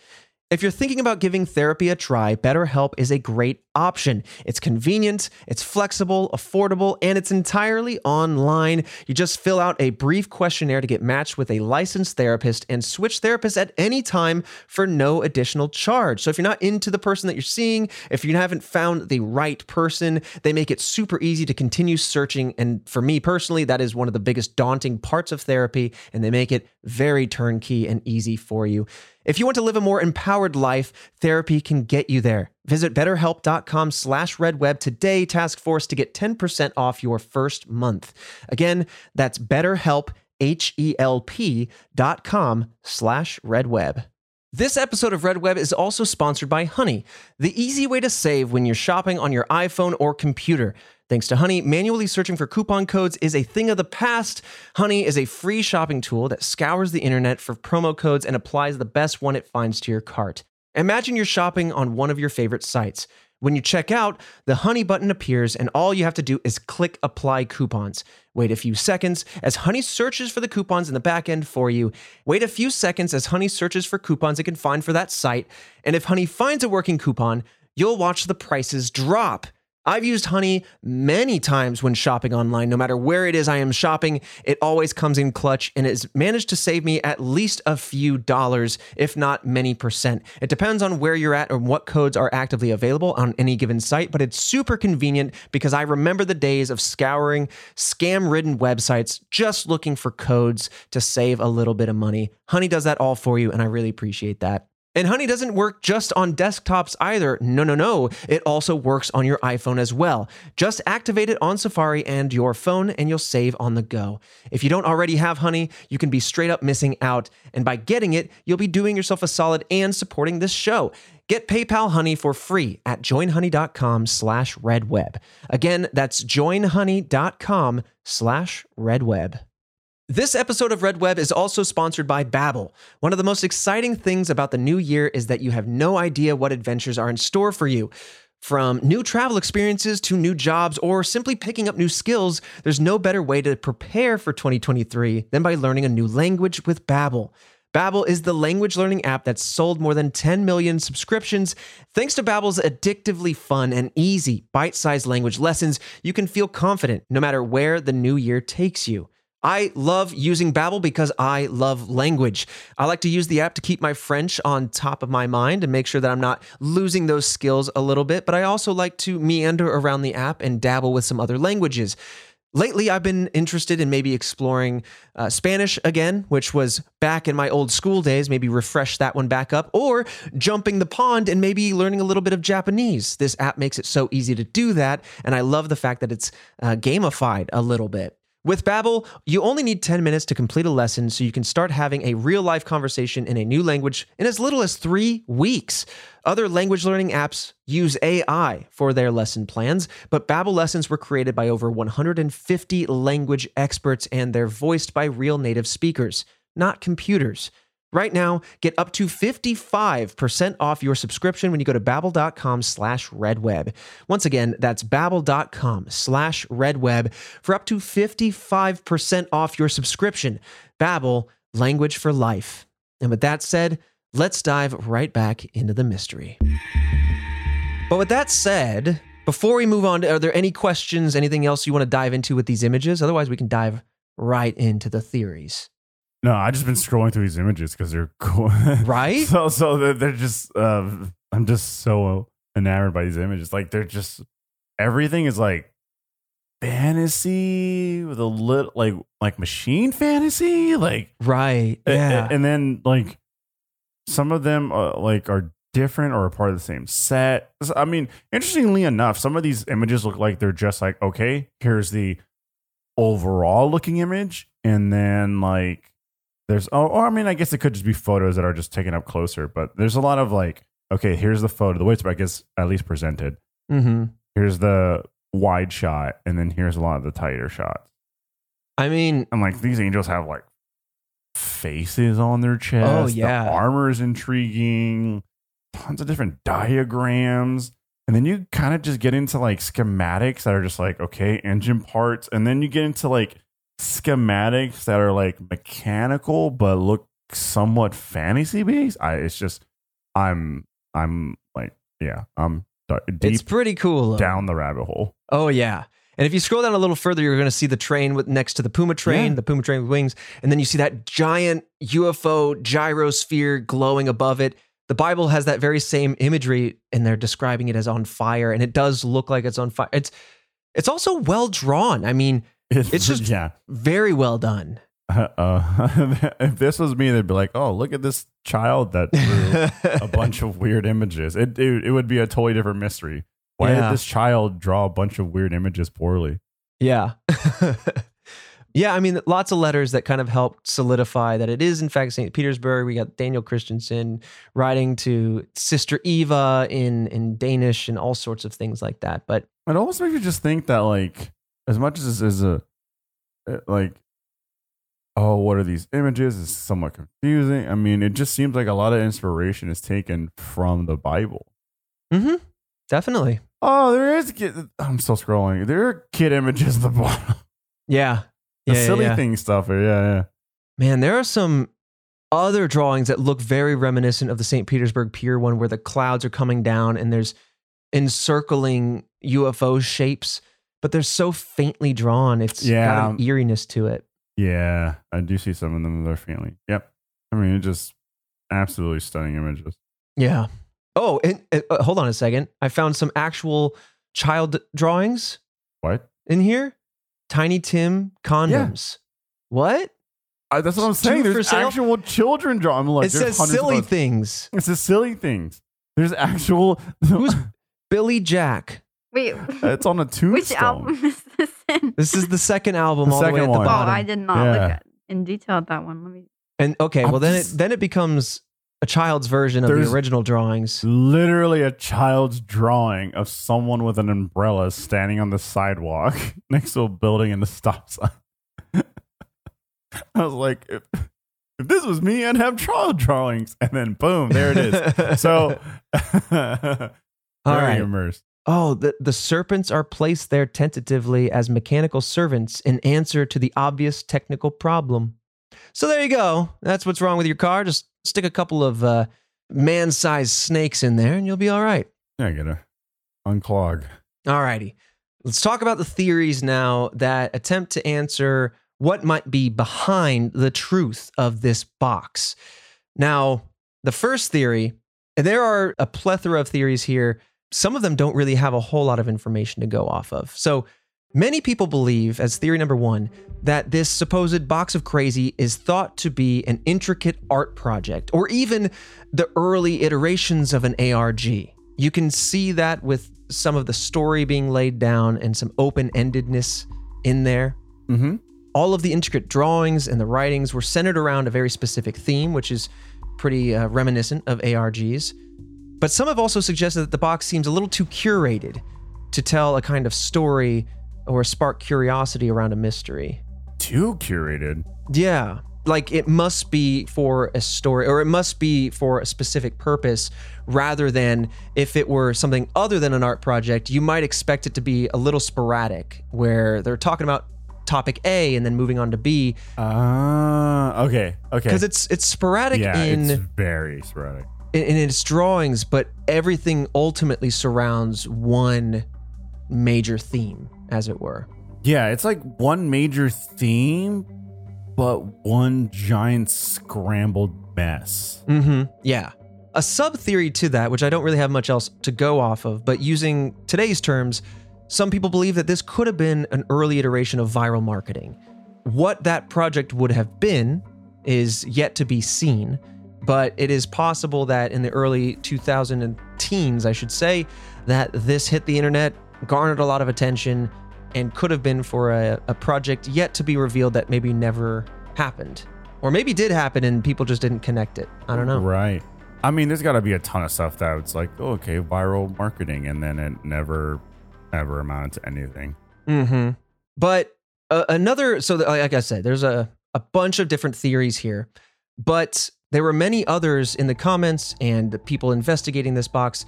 If you're thinking about giving therapy a try, BetterHelp is a great option. It's convenient, it's flexible, affordable, and it's entirely online. You just fill out a brief questionnaire to get matched with a licensed therapist and switch therapists at any time for no additional charge. So if you're not into the person that you're seeing, if you haven't found the right person, they make it super easy to continue searching. And for me personally, that is one of the biggest daunting parts of therapy, and they make it very turnkey and easy for you. If you want to live a more empowered life, therapy can get you there. Visit betterhelp.com slash redweb today, task force, to get 10% off your first month. Again, that's betterhelp, H-E-L-P dot com slash redweb. This episode of Red Web is also sponsored by Honey, the easy way to save when you're shopping on your iPhone or computer. Thanks to Honey, manually searching for coupon codes is a thing of the past. Honey is a free shopping tool that scours the internet for promo codes and applies the best one it finds to your cart. Imagine you're shopping on one of your favorite sites. When you check out, the Honey button appears, and all you have to do is click Apply Coupons. Wait a few seconds as Honey searches for the coupons in the back end for you. Wait a few seconds as Honey searches for coupons it can find for that site. And if Honey finds a working coupon, you'll watch the prices drop. I've used Honey many times when shopping online. No matter where it is I am shopping, it always comes in clutch and has managed to save me at least a few dollars, if not many percent. It depends on where you're at and what codes are actively available on any given site, but it's super convenient because I remember the days of scouring scam ridden websites just looking for codes to save a little bit of money. Honey does that all for you, and I really appreciate that. And Honey doesn't work just on desktops either. No, no, no. It also works on your iPhone as well. Just activate it on Safari and your phone, and you'll save on the go. If you don't already have Honey, you can be straight up missing out. And by getting it, you'll be doing yourself a solid and supporting this show. Get PayPal Honey for free at joinhoney.com slash redweb. Again, that's joinhoney.com slash redweb. This episode of Red Web is also sponsored by Babbel. One of the most exciting things about the new year is that you have no idea what adventures are in store for you. From new travel experiences to new jobs or simply picking up new skills, there's no better way to prepare for 2023 than by learning a new language with Babbel. Babbel is the language learning app that's sold more than 10 million subscriptions. Thanks to Babbel's addictively fun and easy bite-sized language lessons, you can feel confident no matter where the new year takes you. I love using Babbel because I love language. I like to use the app to keep my French on top of my mind and make sure that I'm not losing those skills a little bit, but I also like to meander around the app and dabble with some other languages. Lately, I've been interested in maybe exploring uh, Spanish again, which was back in my old school days, maybe refresh that one back up, or jumping the pond and maybe learning a little bit of Japanese. This app makes it so easy to do that, and I love the fact that it's uh, gamified a little bit. With Babbel, you only need 10 minutes to complete a lesson so you can start having a real-life conversation in a new language in as little as 3 weeks. Other language learning apps use AI for their lesson plans, but Babbel lessons were created by over 150 language experts and they're voiced by real native speakers, not computers. Right now, get up to 55% off your subscription when you go to babbel.com slash redweb. Once again, that's babbel.com slash redweb for up to 55% off your subscription. Babbel, language for life. And with that said, let's dive right back into the mystery. But with that said, before we move on, are there any questions, anything else you want to dive into with these images? Otherwise, we can dive right into the theories. No, I just been scrolling through these images because they're cool, Right? so, so they're, they're just. Uh, I'm just so enamored by these images. Like they're just everything is like fantasy with a little like like machine fantasy, like Right. Yeah. and then like some of them uh, like are different or a part of the same set. I mean, interestingly enough, some of these images look like they're just like okay, here's the overall looking image, and then like there's oh, or I mean, I guess it could just be photos that are just taken up closer, but there's a lot of like, okay, here's the photo, the way it's I guess at least presented. Mm-hmm. Here's the wide shot, and then here's a lot of the tighter shots. I mean, And like these angels have like faces on their chest. Oh, yeah. the armor is intriguing. Tons of different diagrams. And then you kind of just get into like schematics that are just like, okay, engine parts. And then you get into like schematics that are like mechanical but look somewhat fantasy based. I it's just I'm I'm like, yeah, I'm it's pretty cool. though. down the rabbit hole. Oh yeah. And if you scroll down a little further, you're going to see the train with next to the Puma train, Yeah. the Puma train with wings, and then you see that giant UFO gyrosphere glowing above it. The Bible has that very same imagery, and they're describing it as on fire, and it does look like it's on fire. It's it's also well drawn. I mean, It's just- yeah. very well done. Uh, if this was me, they'd be like, "Oh, look at this child that drew a bunch of weird images." It, it it would be a totally different mystery. Why Yeah. did this child draw a bunch of weird images poorly? Yeah. yeah, I mean, lots of letters that kind of help solidify that it is, in fact, St. Petersburg. We got Daniel Christensen writing to Sister Eva in, in Danish and all sorts of things like that. But It almost makes you just think that, like, as much as this is a uh, like, oh, what are these images? it's somewhat confusing. I mean, it just seems like a lot of inspiration is taken from the Bible. mm-hmm definitely. Oh, there is. Kid, I'm still scrolling. There are kid images at the bottom. Yeah. The Yeah, yeah, silly yeah. thing stuff. Yeah, yeah. Man, there are some other drawings that look very reminiscent of the St. Petersburg Pier one where the clouds are coming down and there's encircling UFO shapes, but they're so faintly drawn. It's got an eeriness to it. Yeah, I do see some of them that are feeling. Yep. I mean, it just absolutely stunning images. Yeah. Oh, and uh, hold on a second. I found some actual child drawings What? in here. Tiny Tim condoms. What? I, that's what I'm saying. for There's actual children draw. I'm like, it says silly things. It says silly things. There's actual. Who's Billy Jack? Wait, uh, it's on a tombstone. which album is this in? This is the second album The all the way second at the one. Oh. I did not look at in detail at that one. Let me. And okay, I'm well then just- it then it becomes a child's version of the original drawings. Literally a child's drawing of someone with an umbrella standing on the sidewalk next to a building in the stop sign. I was like, if, if this was me, I'd have child drawings. And then boom, there it is. So, very All right. immersed. Oh, the, the serpents are placed there tentatively as mechanical servants in answer to the obvious technical problem. So there you go. That's what's wrong with your car. Just stick a couple of uh, man sized snakes in there and you'll be all right. Yeah, I gotta Unclog. All righty. Let's talk about the theories now that attempt to answer what might be behind the truth of this box. Now, the first theory, and there are a plethora of theories here. Some of them don't really have a whole lot of information to go off of. So, many people believe, as theory number one, that this supposed box of crazy is thought to be an intricate art project or even the early iterations of an ARG. You can see that with some of the story being laid down and some open endedness in there. Mm-hmm. All of the intricate drawings and the writings were centered around a very specific theme, which is pretty uh, reminiscent of ARGs. But some have also suggested that the box seems a little too curated to tell a kind of story or spark curiosity around a mystery. Too curated. Yeah. Like it must be for a story or it must be for a specific purpose rather than if it were something other than an art project, you might expect it to be a little sporadic where they're talking about topic A and then moving on to B Ah, okay, okay. because it's it's sporadic yeah, in, it's very sporadic. In in its drawings, but everything ultimately surrounds one major theme, as it were. Yeah, it's like one major theme, but one giant scrambled mess. Mm-hmm. Yeah. A sub theory to that, which I don't really have much else to go off of, but using today's terms, some people believe that this could have been an early iteration of viral marketing. What that project would have been is yet to be seen, but it is possible that in the early 2000 teens, I should say, that this hit the internet, garnered a lot of attention, and could have been for a, a project yet to be revealed that maybe never happened. Or maybe did happen and people just didn't connect it. I don't know. Right. I mean, there's got to be a ton of stuff that it's like, oh, okay, viral marketing, and then it never, ever amounted to anything. Mm-hmm. But uh, another, so that, like I said, there's a, a bunch of different theories here, but there were many others in the comments and the people investigating this box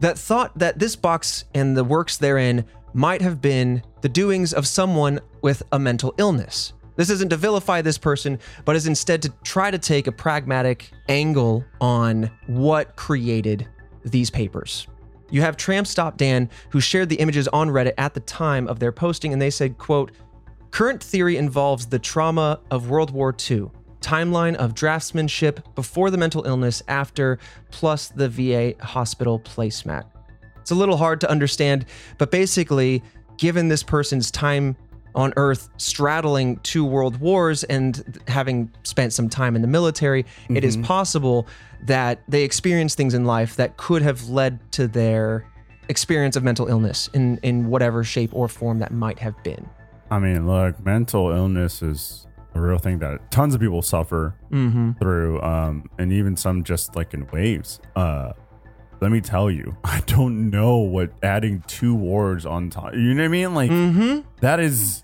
that thought that this box and the works therein might have been the doings of someone with a mental illness. This isn't to vilify this person, but is instead to try to take a pragmatic angle on what created these papers. You have Tramp Stop Dan, who shared the images on Reddit at the time of their posting, and they said, quote, Current theory involves the trauma of World War II, timeline of draftsmanship before the mental illness, after, plus the VA hospital placemat. It's a little hard to understand, but basically, given this person's time on Earth straddling two world wars and having spent some time in the military, it is mm-hmm. possible that they experienced things in life that could have led to their experience of mental illness in, in whatever shape or form that might have been. I mean, look, mental illness is a real thing that tons of people suffer Mm-hmm. through, um, and even some just like in waves. Uh, let me tell you, I don't know what adding two wars on top. You know what I mean? Like Mm-hmm. that is,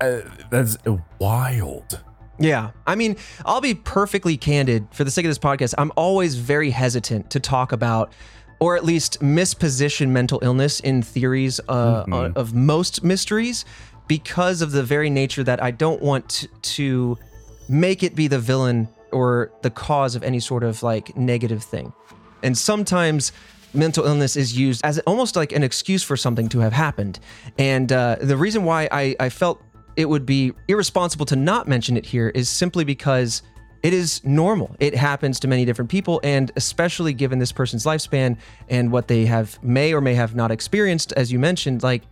uh, that's wild. Yeah. I mean, I'll be perfectly candid for the sake of this podcast. I'm always very hesitant to talk about or at least misposition mental illness in theories uh, Mhm. of most mysteries because of the very nature that I don't want to, make it be the villain or the cause of any sort of like negative thing. And sometimes mental illness is used as almost like an excuse for something to have happened. And uh, the reason why I, I felt it would be irresponsible to not mention it here is simply because it is normal. It happens to many different people, and especially given this person's lifespan and what they have may or may have not experienced, as you mentioned, like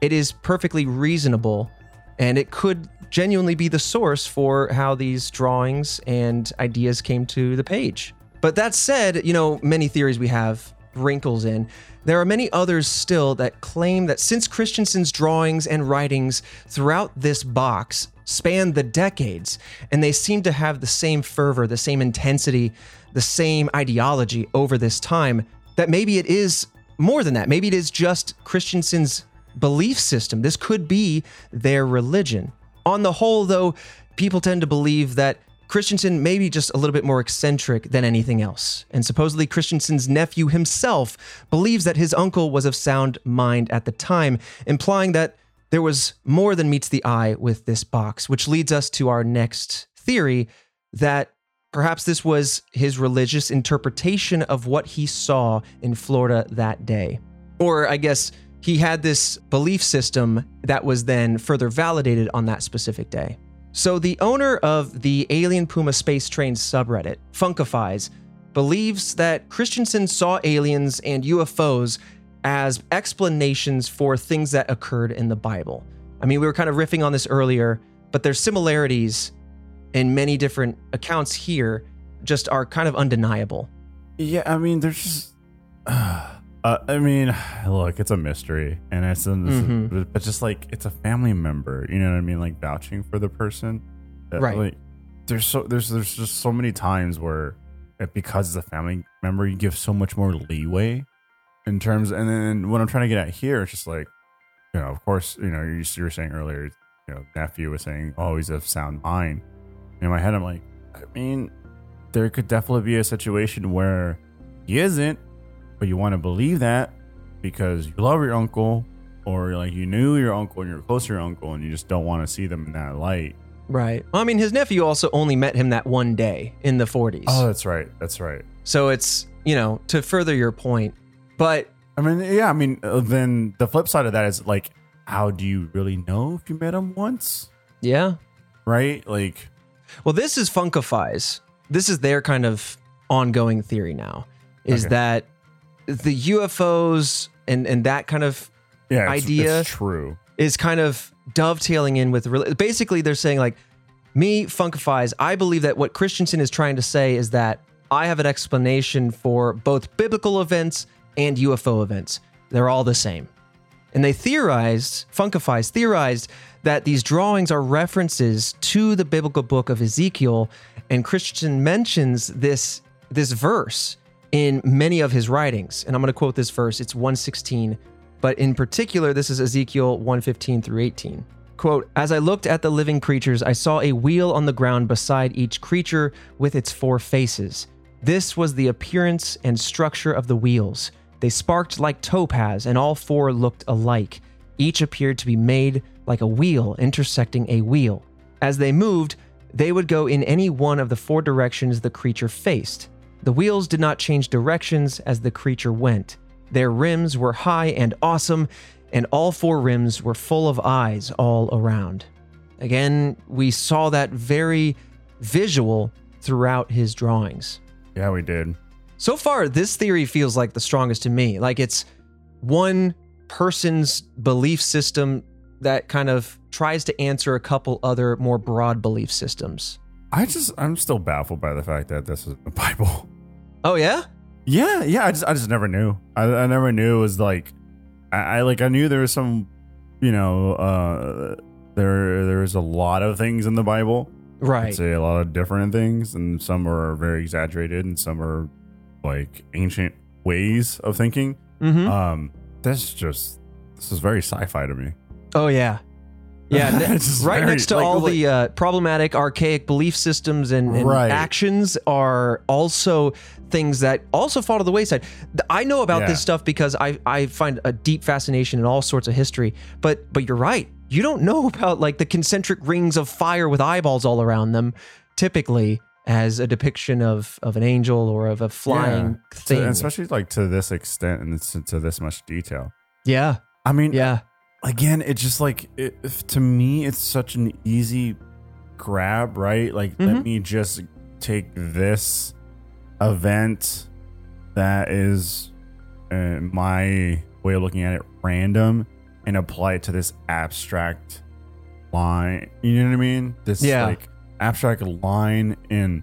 it is perfectly reasonable and it could genuinely be the source for how these drawings and ideas came to the page. But that said, you know, many theories we have wrinkles in. There are many others still that claim that since Christensen's drawings and writings throughout this box span the decades, and they seem to have the same fervor, the same intensity, the same ideology over this time, that maybe it is more than that. Maybe it is just Christensen's belief system. This could be their religion. On the whole, though, people tend to believe that Christensen may be just a little bit more eccentric than anything else. And supposedly, Christensen's nephew himself believes that his uncle was of sound mind at the time, implying that there was more than meets the eye with this box, which leads us to our next theory that perhaps this was his religious interpretation of what he saw in Florida that day. Or, I guess, he had this belief system that was then further validated on that specific day. So, the owner of the Alien Puma Space Train subreddit, Funkifies, believes that Christensen saw aliens and UFOs as explanations for things that occurred in the Bible. I mean, we were kind of riffing on this earlier, but there's similarities in many different accounts here just are kind of undeniable. Yeah, I mean, there's just. Uh, I mean, look, it's a mystery, and it's, a, Mhm. but just like it's a family member, you know what I mean, like vouching for the person. That, Right. Like, there's so there's there's just so many times where, it, because it's a family member, you give so much more leeway in terms. And then what I'm trying to get at here, it's just like, you know, of course, you know, you, you were saying earlier, you know, nephew was saying, oh, he's of sound mind. In my head, I'm like, I mean, there could definitely be a situation where he isn't, but you want to believe that because you love your uncle or like you knew your uncle and you're close to your uncle and you just don't want to see them in that light. Right. Well, I mean, his nephew also only met him that one day in the 40s. Oh, that's right. That's right. so it's, you know, to further your point. But I mean, yeah, I mean, uh, then the flip side of that is like, how do you really know if you met him once? yeah. Right? Like, Well, this is Funkifies. This is their kind of ongoing theory now is Okay. that the UFOs and, and that kind of yeah, it's, Idea. it's true. is kind of dovetailing in with basically they're saying like me funkifies i believe that what christensen is trying to say is that i have an explanation for both biblical events and ufo events they're all the same And they theorized, Funkifies theorized that these drawings are references to the biblical book of Ezekiel, and Christian mentions this this verse in many of his writings. And I'm going to quote this verse. It's 116, but in particular, this is Ezekiel 115 through 18. Quote, As I looked at the living creatures, I saw a wheel on the ground beside each creature with its four faces. This was the appearance and structure of the wheels. They sparked like topaz, and all four looked alike. Each appeared to be made like a wheel intersecting a wheel. As they moved, they would go in any one of the four directions the creature faced. The wheels did not change directions as the creature went. Their rims were high and awesome, and all four rims were full of eyes all around. Again, we saw that very visual throughout his drawings. Yeah, we did. So far, this theory feels like the strongest to me. Like it's one person's belief system that kind of tries to answer a couple other more broad belief systems. I just I'm still baffled by the fact that this is the Bible. Oh yeah? Yeah, yeah. I just I just never knew. I, I never knew it was like I, I like I knew there was some you know uh there there's a lot of things in the Bible. I'd Right. say a lot of different things, and some are very exaggerated, and some are like ancient ways of thinking. Mhm. Um, that's just this is very sci-fi to me. Oh yeah. Yeah, ne- right very- next to like- all like- the uh, problematic, archaic belief systems and, and Right. actions are also things that also fall to the wayside. I know about Yeah. this stuff because I I find a deep fascination in all sorts of history. But but you're right. You don't know about like the concentric rings of fire with eyeballs all around them, typically as a depiction of of an angel or of a flying To- thing. especially like to this extent and to this much detail. yeah, I mean, yeah, again, it's just like it, to me, it's such an easy grab, right? Like, Mhm. let me just take this event that is uh, my way of looking at it random and apply it to this abstract line. You know what I mean? This Yeah. like abstract line in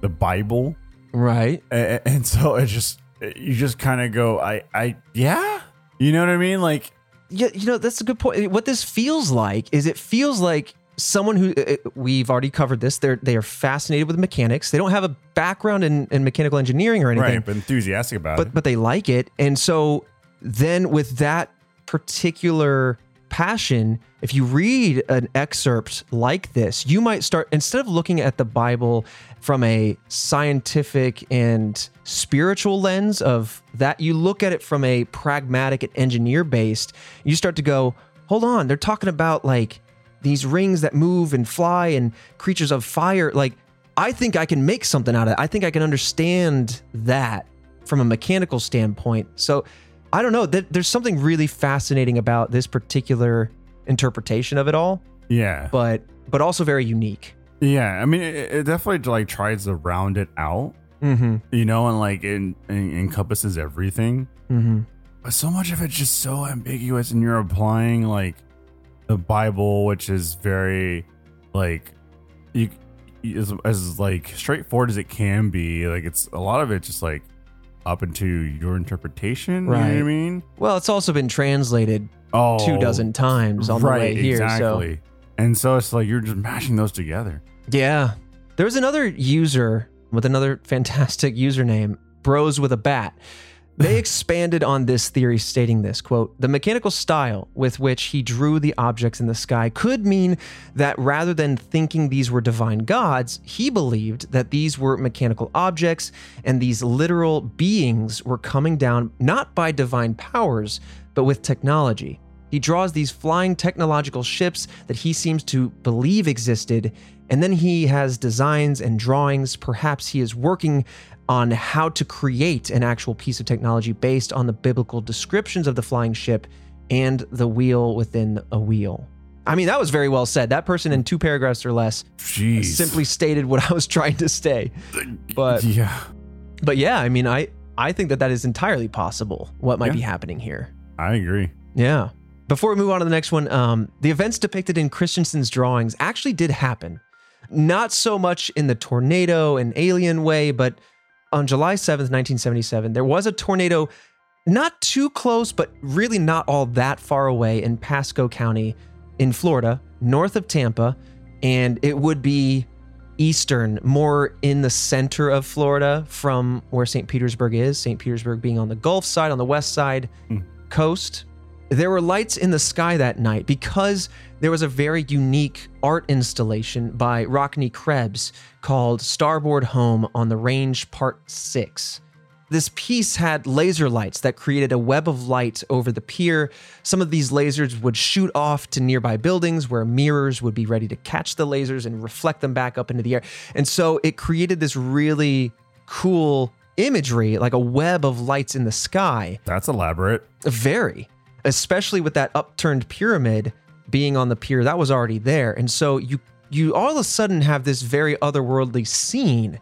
the Bible, right. A- a- and so it just you just kind of go, I, I, yeah, you know what I mean? Like, Yeah, you know that's a good point. What this feels like is it feels like someone who uh, we've already covered this. They're they are fascinated with mechanics. They don't have a background in, in mechanical engineering or anything, right, but enthusiastic about but it. but they like it. And so then with that particular passion, if you read an excerpt like this, you might start instead of looking at the Bible from a scientific and spiritual lens of that, you look at it from a pragmatic and engineer based. You start to go, hold on, they're talking about like these rings that move and fly and creatures of fire. Like, I think I can make something out of it. I think I can understand that from a mechanical standpoint. So I don't know. Th- There's something really fascinating about this particular interpretation of it all, yeah, but but also very unique. Yeah. I mean, it, it definitely like tries to round it out, Mm-hmm. you know, and like it, it encompasses everything. Mm-hmm. But so much of it's just so ambiguous, and you're applying like the Bible, which is very like you as, as like straightforward as it can be. Like it's a lot of it just like up into your interpretation. You know what I mean? Well, it's also been translated Oh, two dozen times on right, the way here. So. And so it's like you're just mashing those together. Yeah, there was another user with another fantastic username, Bros with a Bat. They expanded on this theory, stating this quote, the mechanical style with which he drew the objects in the sky could mean that rather than thinking these were divine gods, he believed that these were mechanical objects and these literal beings were coming down not by divine powers, but with technology. He draws these flying technological ships that he seems to believe existed, and then he has designs and drawings. Perhaps he is working on how to create an actual piece of technology based on the biblical descriptions of the flying ship and the wheel within a wheel. I mean, that was very well said. That person in two paragraphs or less Jeez. simply stated what I was trying to say. But yeah, but yeah, I mean, I I think that that is entirely possible. What might Yeah. be happening here? I agree. Yeah. Before we move on to the next one, um, the events depicted in Christensen's drawings actually did happen. Not so much in the tornado and alien way, but on July 7th, 1977, there was a tornado not too close, but really not all that far away in Pasco County in Florida, north of Tampa. And it would be eastern, more in the center of Florida from where St. Petersburg is. St. Petersburg being on the Gulf side, on the west side Hmm. coast. There were lights in the sky that night because there was a very unique art installation by Rockne Krebs called Starboard Home on the Range Part 6. This piece had laser lights that created a web of light over the pier. Some of these lasers would shoot off to nearby buildings where mirrors would be ready to catch the lasers and reflect them back up into the air. And so it created this really cool imagery, like a web of lights in the sky. That's elaborate. Very, especially with that upturned pyramid being on the pier that was already there. And so you you all of a sudden have this very otherworldly scene.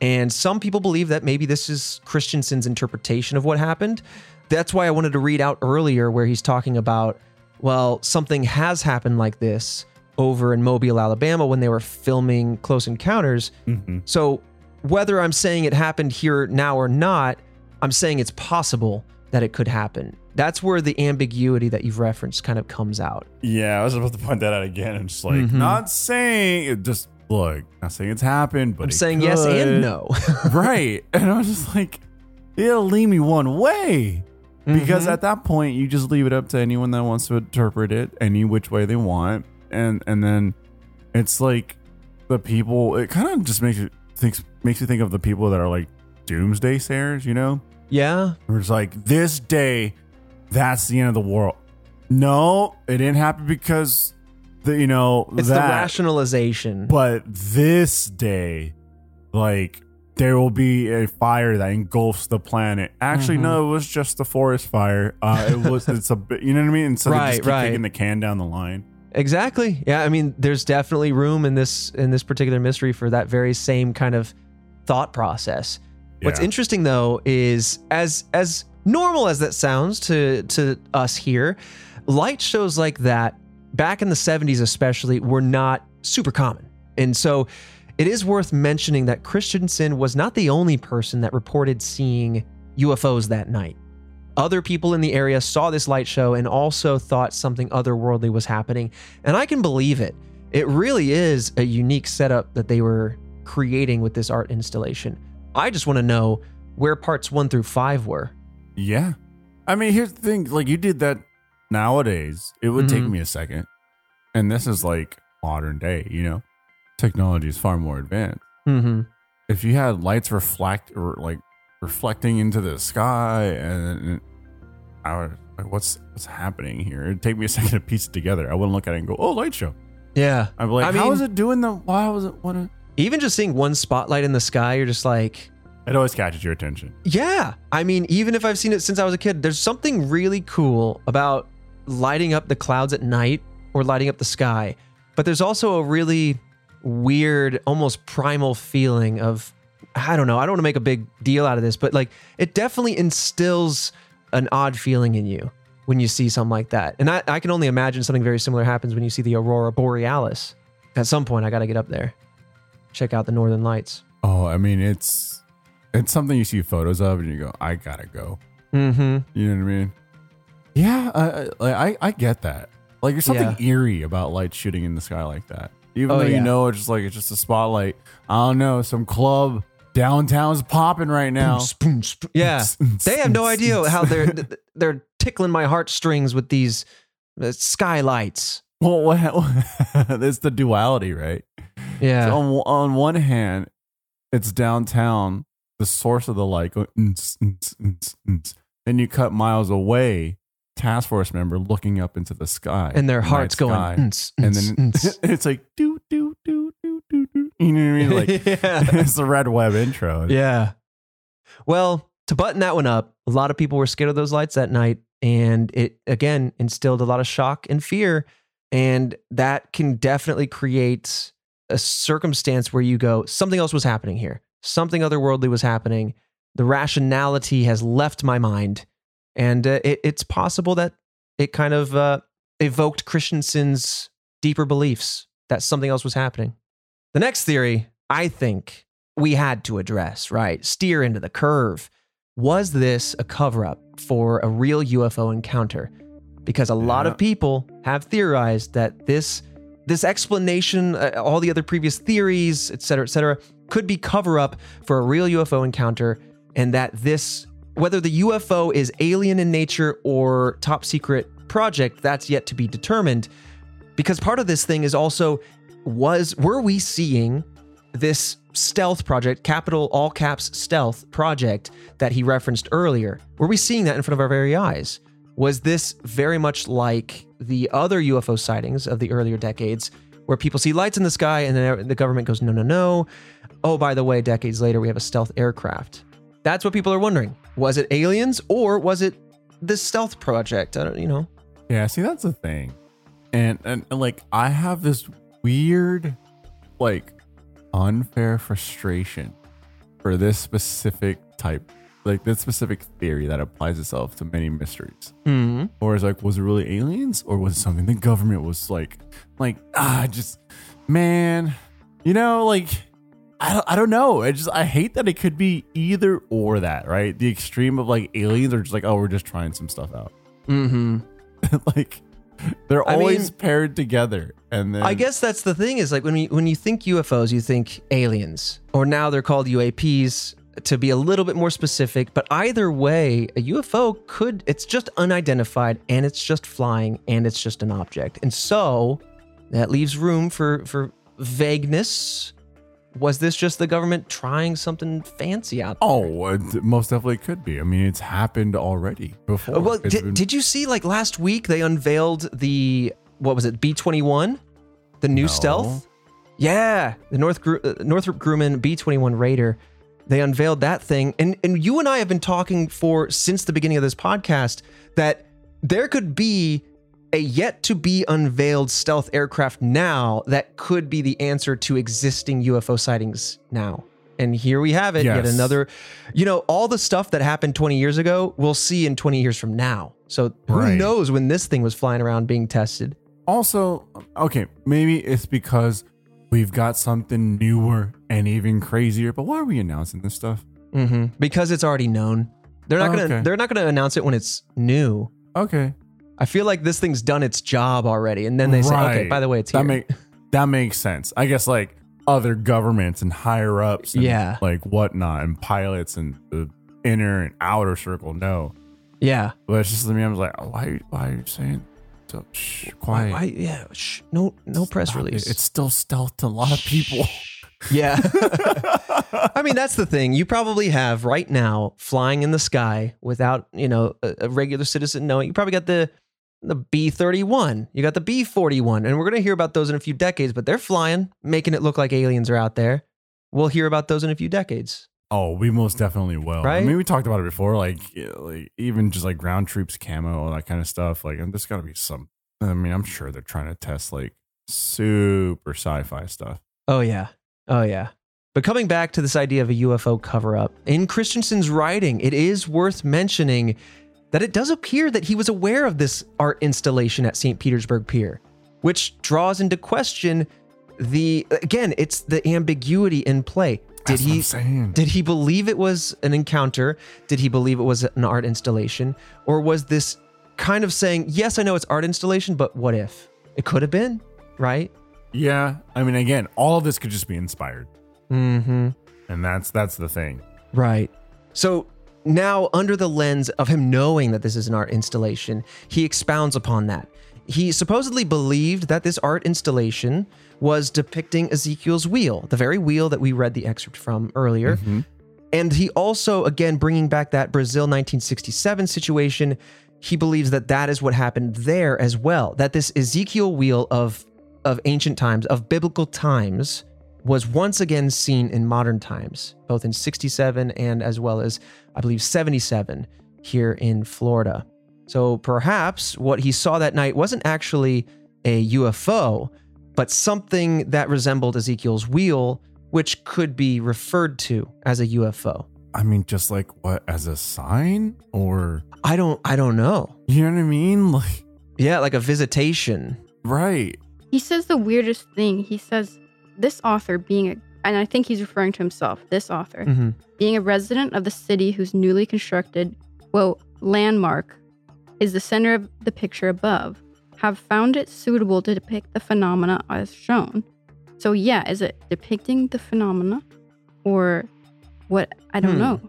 And some people believe that maybe this is Christensen's interpretation of what happened. That's why I wanted to read out earlier where he's talking about, well, something has happened like this over in Mobile, Alabama when they were filming Close Encounters. Mhm. So, whether I'm saying it happened here now or not, I'm saying it's possible that it could happen. That's where the ambiguity that you've referenced kind of comes out. Yeah, I was about to point that out again. and just like, Mhm. not saying it just look, not saying it's happened, but I'm it saying yes and no. right. And I was just like, it'll lean me one way. Because Mhm. at that point you just leave it up to anyone that wants to interpret it any which way they want. And and then it's like the people it kind of just makes you think makes you think of the people that are like doomsday sayers, you know? yeah, Where it's like this day, that's the end of the world. No, it didn't happen because the you know it's the that. rationalization. But this day, like there will be a fire that engulfs the planet. Actually, Mhm. no, it was just the forest fire. Uh, it was it's a bit, you know what I mean. Instead of Right, just keep right. kicking the can down the line. Exactly. Yeah, I mean, there's definitely room in this in this particular mystery for that very same kind of thought process. What's interesting though is as as normal as that sounds to to us here, light shows like that back in the 70s especially were not super common. And so it is worth mentioning that Christensen was not the only person that reported seeing UFOs that night. Other people in the area saw this light show and also thought something otherworldly was happening. And I can believe it. It really is a unique setup that they were creating with this art installation. I just want to know where parts one through five were. Yeah, I mean, here's the thing: like you did that nowadays, it would take Mhm. me a second, and this is like modern day. You know, technology is far more advanced. Mm-hmm. if you had lights reflect or like reflecting into the sky and I was like, what's what's happening here? It'd take me a second to piece it together. I wouldn't look at it and go, oh, light show. Yeah. I'd be like, I how mean- is it doing the? Why was it? What? A, Even just seeing one spotlight in the sky, you're just like, it always catches your attention. Yeah. I mean, even if I've seen it since I was a kid, there's something really cool about lighting up the clouds at night or lighting up the sky. But there's also a really weird, almost primal feeling of, I don't know, I don't want to make a big deal out of this, but like it definitely instills an odd feeling in you when you see something like that. And I, I can only imagine something very similar happens when you see the Aurora Borealis. At some point, I got to get up there, check out the Northern Lights. Oh, I mean, it's it's something you see photos of and you go, I gotta go. Mm hmm. You know what I mean? Yeah, I I, I, get that. Like, there's something eerie about light shooting in the sky like that. Even Oh, though yeah. you know it's just like it's just a spotlight. I don't know, some club downtown's popping right now. Yeah. They have no idea how they're they're tickling my heartstrings with these uh, skylights. Well, what? it's the duality, right? Yeah. So on on one hand, it's downtown, the source of the light. Going, "Ns, ns, ns, ns." Then you cut miles away, task force member looking up into the sky, and their hearts going. "Nts, and then nts." it's like do do do do do do. You know what I mean? Like yeah. it's the red web intro. yeah. Well, to button that one up, a lot of people were scared of those lights that night, and it again instilled a lot of shock and fear, and that can definitely create a circumstance where you go, something else was happening here, something otherworldly was happening. The rationality has left my mind, and uh, it, it's possible that it kind of uh, evoked Christensen's deeper beliefs that something else was happening. The next theory, I think, we had to address, right? Steer into the curve. was this a cover up for a real UFO encounter? Because a lot of people have theorized that this this explanation, uh, all the other previous theories, et cetera, et cetera, could be cover up for a real UFO encounter, and that this, whether the UFO is alien in nature or top secret project, that's yet to be determined. Because part of this thing is also, was were we seeing this stealth project, capital all caps stealth project that he referenced earlier? Were we seeing that in front of our very eyes? Was this very much like the other UFO sightings of the earlier decades, where people see lights in the sky and then the government goes, no, no, no. Oh, by the way, decades later, we have a stealth aircraft. That's what people are wondering. Was it aliens or was it this stealth project? I don't, you know. Yeah, see that's the thing. And, and and, like I have this weird like unfair frustration for this specific type like this specific theory that applies itself to many mysteries. Hmm. Or it's like, was it really aliens? Or was it something the government was like like ah just man, you know, like I don't, I don't know. I just I hate that it could be either or that, right? The extreme of like aliens are just like, oh, we're just trying some stuff out. Mm-hmm. like they're I always mean- paired together and then I guess that's the thing is like when you when you think UFOs, you think aliens, or now they're called UAPs to be a little bit more specific. But either way, a UFO could it's just unidentified and it's just flying and it's just an object, and so that leaves room for for vagueness. Was this just the government trying something fancy out there? Oh, it most definitely could be. I mean, it's happened already before. Well, did, been- did you see like last week they unveiled the what was it B twenty one, the new No. stealth? Yeah, the North uh, Northrop Grumman B twenty one Raider. They unveiled that thing, and and you and I have been talking for since the beginning of this podcast that there could be a yet to be unveiled stealth aircraft now that could be the answer to existing UFO sightings now. And here we have it, yet another. You know, all the stuff that happened 20 years ago, we'll see in 20 years from now. So who Right. knows when this thing was flying around being tested? also okay. Maybe it's because we've got something newer and even crazier. But why are we announcing this stuff? hmm Because it's already known. They're not gonna. Okay. They're not gonna announce it when it's new. Okay, I feel like this thing's done its job already, and then they say, "Okay, Right. by the way, it's here." that make that makes sense. I guess like other governments and higher ups, and Yeah. like whatnot, and pilots and the inner and outer circle know. yeah. But it's just to me, I was like, oh, why? Why are you saying so? Shh, quiet. why, yeah. Shh, no. No press Stop it. release. It's still stealth to a lot of people. Yeah. I mean, that's the thing. You probably have right now flying in the sky without, you know, a, a regular citizen knowing. You probably got the the B31. You got the B41. And we're going to hear about those in a few decades, but they're flying, making it look like aliens are out there. We'll hear about those in a few decades. Oh, we most definitely will. I mean, we talked about it before, like, like even just like ground troops camo, all that kind of stuff. Like, there's got to be some. I mean, I'm sure they're trying to test like super sci-fi stuff. Oh, yeah. Oh, yeah. But coming back to this idea of a UFO cover up, in Christensen's writing, it is worth mentioning that it does appear that he was aware of this art installation at St. Petersburg Pier, which draws into question the again, it's the ambiguity in play. Did That's he did he believe it was an encounter? Did he believe it was an art installation? Or was this kind of saying, yes, I know it's art installation, but what if? It could have been, right? yeah, I mean, again, all of this could just be inspired, Mm-hmm. and that's that's the thing. Right. So now, under the lens of him knowing that this is an art installation, he expounds upon that. He supposedly believed that this art installation was depicting Ezekiel's wheel, the very wheel that we read the excerpt from earlier. Mm-hmm. And he also, again, bringing back that Brazil 1967 situation, he believes that that is what happened there as well. That this Ezekiel wheel of of ancient times, of biblical times, was once again seen in modern times, both in 67 and as well as, I believe, 77 here in Florida. So perhaps what he saw that night wasn't actually a UFO, but something that resembled Ezekiel's wheel, which could be referred to as a UFO. I mean, just like what as a sign, or I don't I don't know. you know what I mean? Like, Yeah, like a visitation. right? He says the weirdest thing. He says this author, being a and I think he's referring to himself, this author, Mhm. being a resident of the city whose newly constructed, quote, landmark is the center of the picture above, have found it suitable to depict the phenomena as shown. So, yeah, is it depicting the phenomena or what? I don't Hmm. know.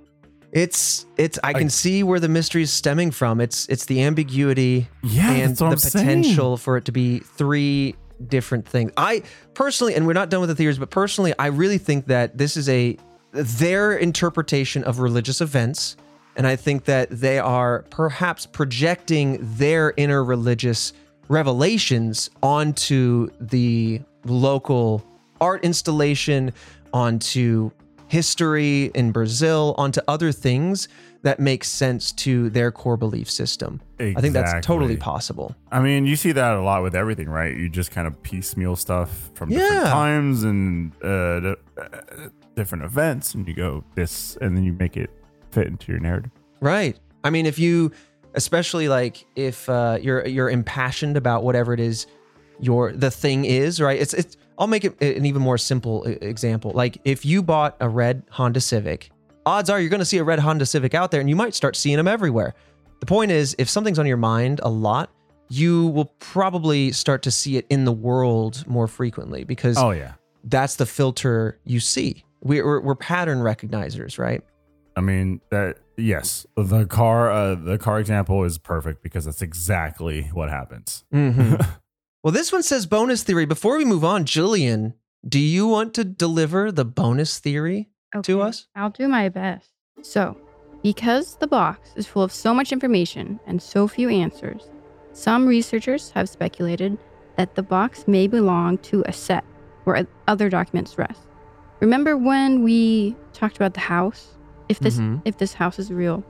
It's it's I can I- see where the mystery is stemming from. It's it's the ambiguity Yeah, and the I'm saying. potential for it to be three different things. I personally, and we're not done with the theories, but personally, I really think that this is a their interpretation of religious events, and I think that they are perhaps projecting their inner religious revelations onto the local art installation, onto history in Brazil, onto other things that makes sense to their core belief system. I think that's totally possible. I mean, you see that a lot with everything, right? You just kind of piecemeal stuff from different times and uh, uh, different events, and you go this, and then you make it fit into your narrative. Right. I mean, if you, especially like if uh, you're you're impassioned about whatever it is, your the thing is right. It's it's. I'll make it an even more simple example. Like if you bought a red Honda Civic, odds are you're going to see a red Honda Civic out there, and you might start seeing them everywhere. The point is, if something's on your mind a lot, you will probably start to see it in the world more frequently because Oh yeah. that's the filter you see. We- We're, we're pattern recognizers, right? I mean that yes, the car uh, the car example is perfect because that's exactly what happens. Mm-hmm. well, this one says bonus theory. Before we move on, Jillian, do you want to deliver the bonus theory to us? I'll do my best. So, because the box is full of so much information and so few answers, some researchers have speculated that the box may belong to a set where other documents rest. Remember when we talked about the house? If this Mhm. if this house is real,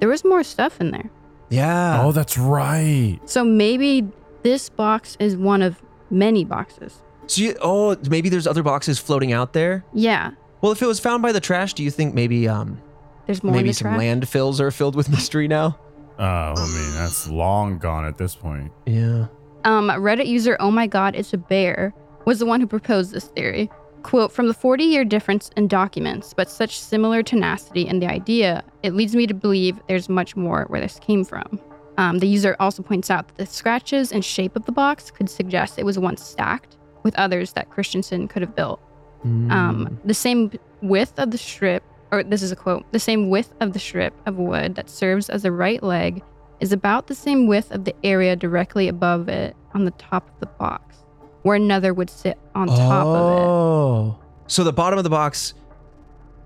there was more stuff in there. Yeah. oh, that's right. So maybe this box is one of many boxes. So you, oh, maybe there's other boxes floating out there. Yeah, Well, if it was found by the trash, do you think maybe um there's more in maybe the some trash. landfills are filled with mystery now? Oh, I mean that's long gone at this point. Yeah. Um, Reddit user Oh My God It's a Bear was the one who proposed this theory. Quote, from the 40 year difference in documents, but such similar tenacity in the idea, it leads me to believe there's much more where this came from. Um, the user also points out that the scratches and shape of the box could suggest it was once stacked with others that Christensen could have built. Mm. Um, the same width of the strip, or this is a quote, the same width of the strip of wood that serves as a right leg is about the same width of the area directly above it on the top of the box, where another would sit on top of it. Oh. So the bottom of the box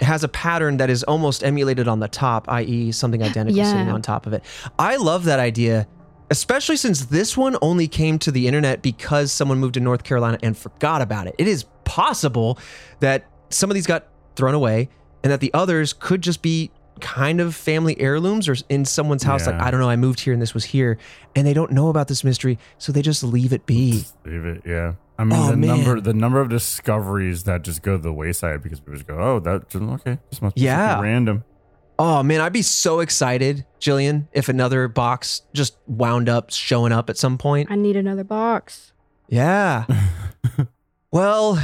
has a pattern that is almost emulated on the top, i.e., something identical Yeah. sitting on top of it. I love that idea, especially since this one only came to the internet because someone moved to North Carolina and forgot about it. It is possible that some of these got thrown away and that the others could just be kind of family heirlooms or in someone's house like I don't know I moved here and this was here and they don't know about this mystery so they just leave it be. Just leave it. Yeah. I mean Oh, the man. number the number of discoveries that just go to the wayside because people just go, oh, that okay, this must be Yeah. something random. Oh man, I'd be so excited, Jillian, if another box just wound up showing up at some point. I need another box. Yeah. well,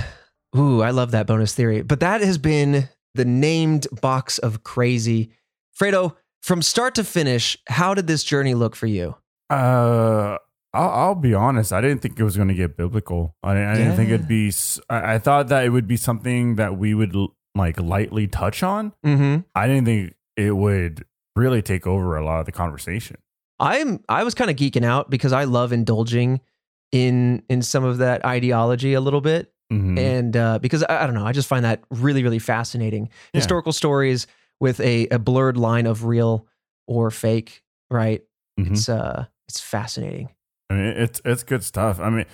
ooh, I love that bonus theory. But that has been the named box of crazy. Fredo, from start to finish, how did this journey look for you? Uh, I'll, I'll be honest. I didn't think it was going to get biblical. I, I didn't think it'd be. I thought that it would be something that we would like lightly touch on. Mm-hmm. I didn't think it would really take over a lot of the conversation. I'm I was kind of geeking out because I love indulging in in some of that ideology a little bit. Mhm. and uh, because I, I don't know, I just find that really, really fascinating. Yeah. Historical stories with a, a blurred line of real or fake, right? Mhm. It's uh, it's fascinating. I mean, it's it's good stuff. I mean,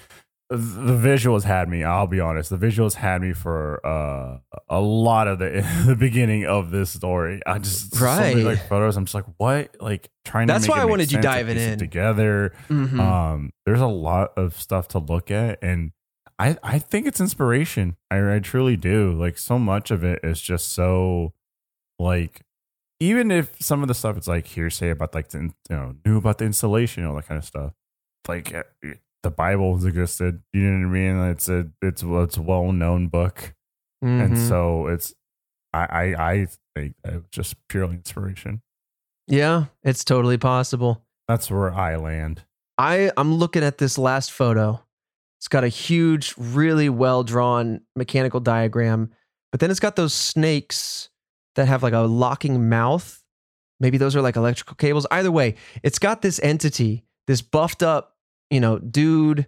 the visuals had me. I'll be honest. The visuals had me for uh, a lot of the the beginning of this story. I just so Right. like photos. I'm just like, what? Like trying. That's to why it I wanted you diving in. together. Mhm. Um, there's a lot of stuff to look at, and I I think it's inspiration. I, I truly do. Like so much of it is just so like. Even if some of the stuff it's like hearsay about like the, you know knew about the installation all that kind of stuff, like uh, the Bible has existed. You know what I mean? It's a it's it's a well known book. and Mhm. so it's I I, I think it was just purely inspiration. yeah, it's totally possible. That's where I land. I I'm looking at this last photo. It's got a huge, really well drawn mechanical diagram, but then it's got those snakes that have like a locking mouth. Maybe those are like electrical cables. Either way, it's got this entity, this buffed up, you know, dude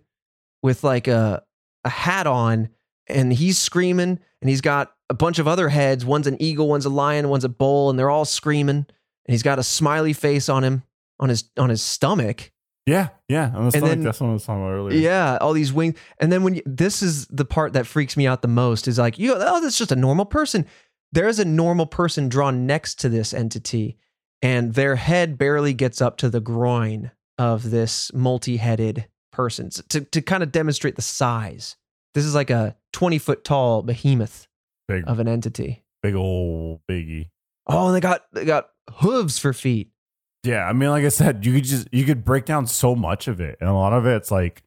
with like a a hat on, and he's screaming, and he's got a bunch of other heads. One's an eagle, one's a lion, one's a bull, and they're all screaming. And he's got a smiley face on him on his on his stomach. Yeah, yeah. And, And then- that's what I was talking about earlier. Yeah, all these wings. And then when you, this is the part that freaks me out the most is like, you oh, that's just a normal person. There is a normal person drawn next to this entity, and their head barely gets up to the groin of this multi-headed person to to kind of demonstrate the size. This is like a 20 foot tall behemoth Big, of an entity. big old biggie. Oh, and they got they got hooves for feet. Yeah, I mean, like I said, you could just you could break down so much of it, and a lot of it's like,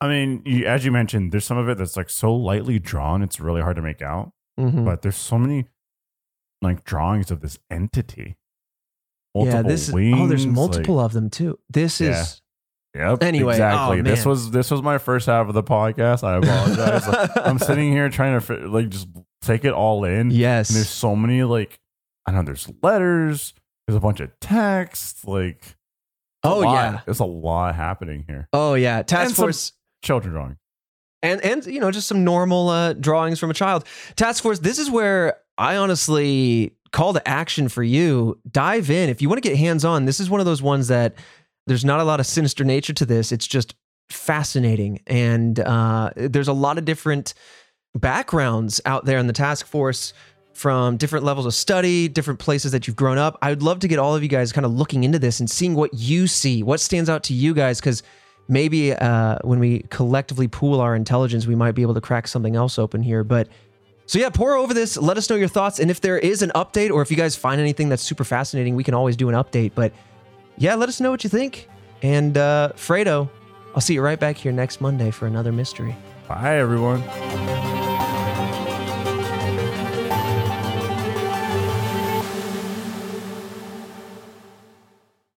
I mean, you, as you mentioned, there's some of it that's like so lightly drawn, it's really hard to make out. Mhm. But there's so many like drawings of this entity. Yeah, Multiple this is, oh, there's multiple like- of them too. This Yeah. is Yep. Anyway, exactly. oh, this was this was my first half of the podcast. I apologize. Like, I'm sitting here trying to like just take it all in. yes. And there's so many like I don't know. There's letters. There's a bunch of text. Like oh yeah. there's a lot happening here. Oh yeah. Task And Force Children drawing. and and you know just some normal uh, drawings from a child. Task Force. This is where I honestly call to action for you. Dive in if you want to get hands on. This is one of those ones that there's not a lot of sinister nature to this. It's just fascinating, and uh, there's a lot of different backgrounds out there in the task force from different levels of study, different places that you've grown up. I would love to get all of you guys kind of looking into this and seeing what you see, what stands out to you guys, because maybe uh, when we collectively pool our intelligence, we might be able to crack something else open here. But so yeah, pore over this. Let us know your thoughts, and if there is an update, or if you guys find anything that's super fascinating, we can always do an update. But yeah, let us know what you think. And uh, Fredo, I'll see you right back here next Monday for another mystery. Bye everyone.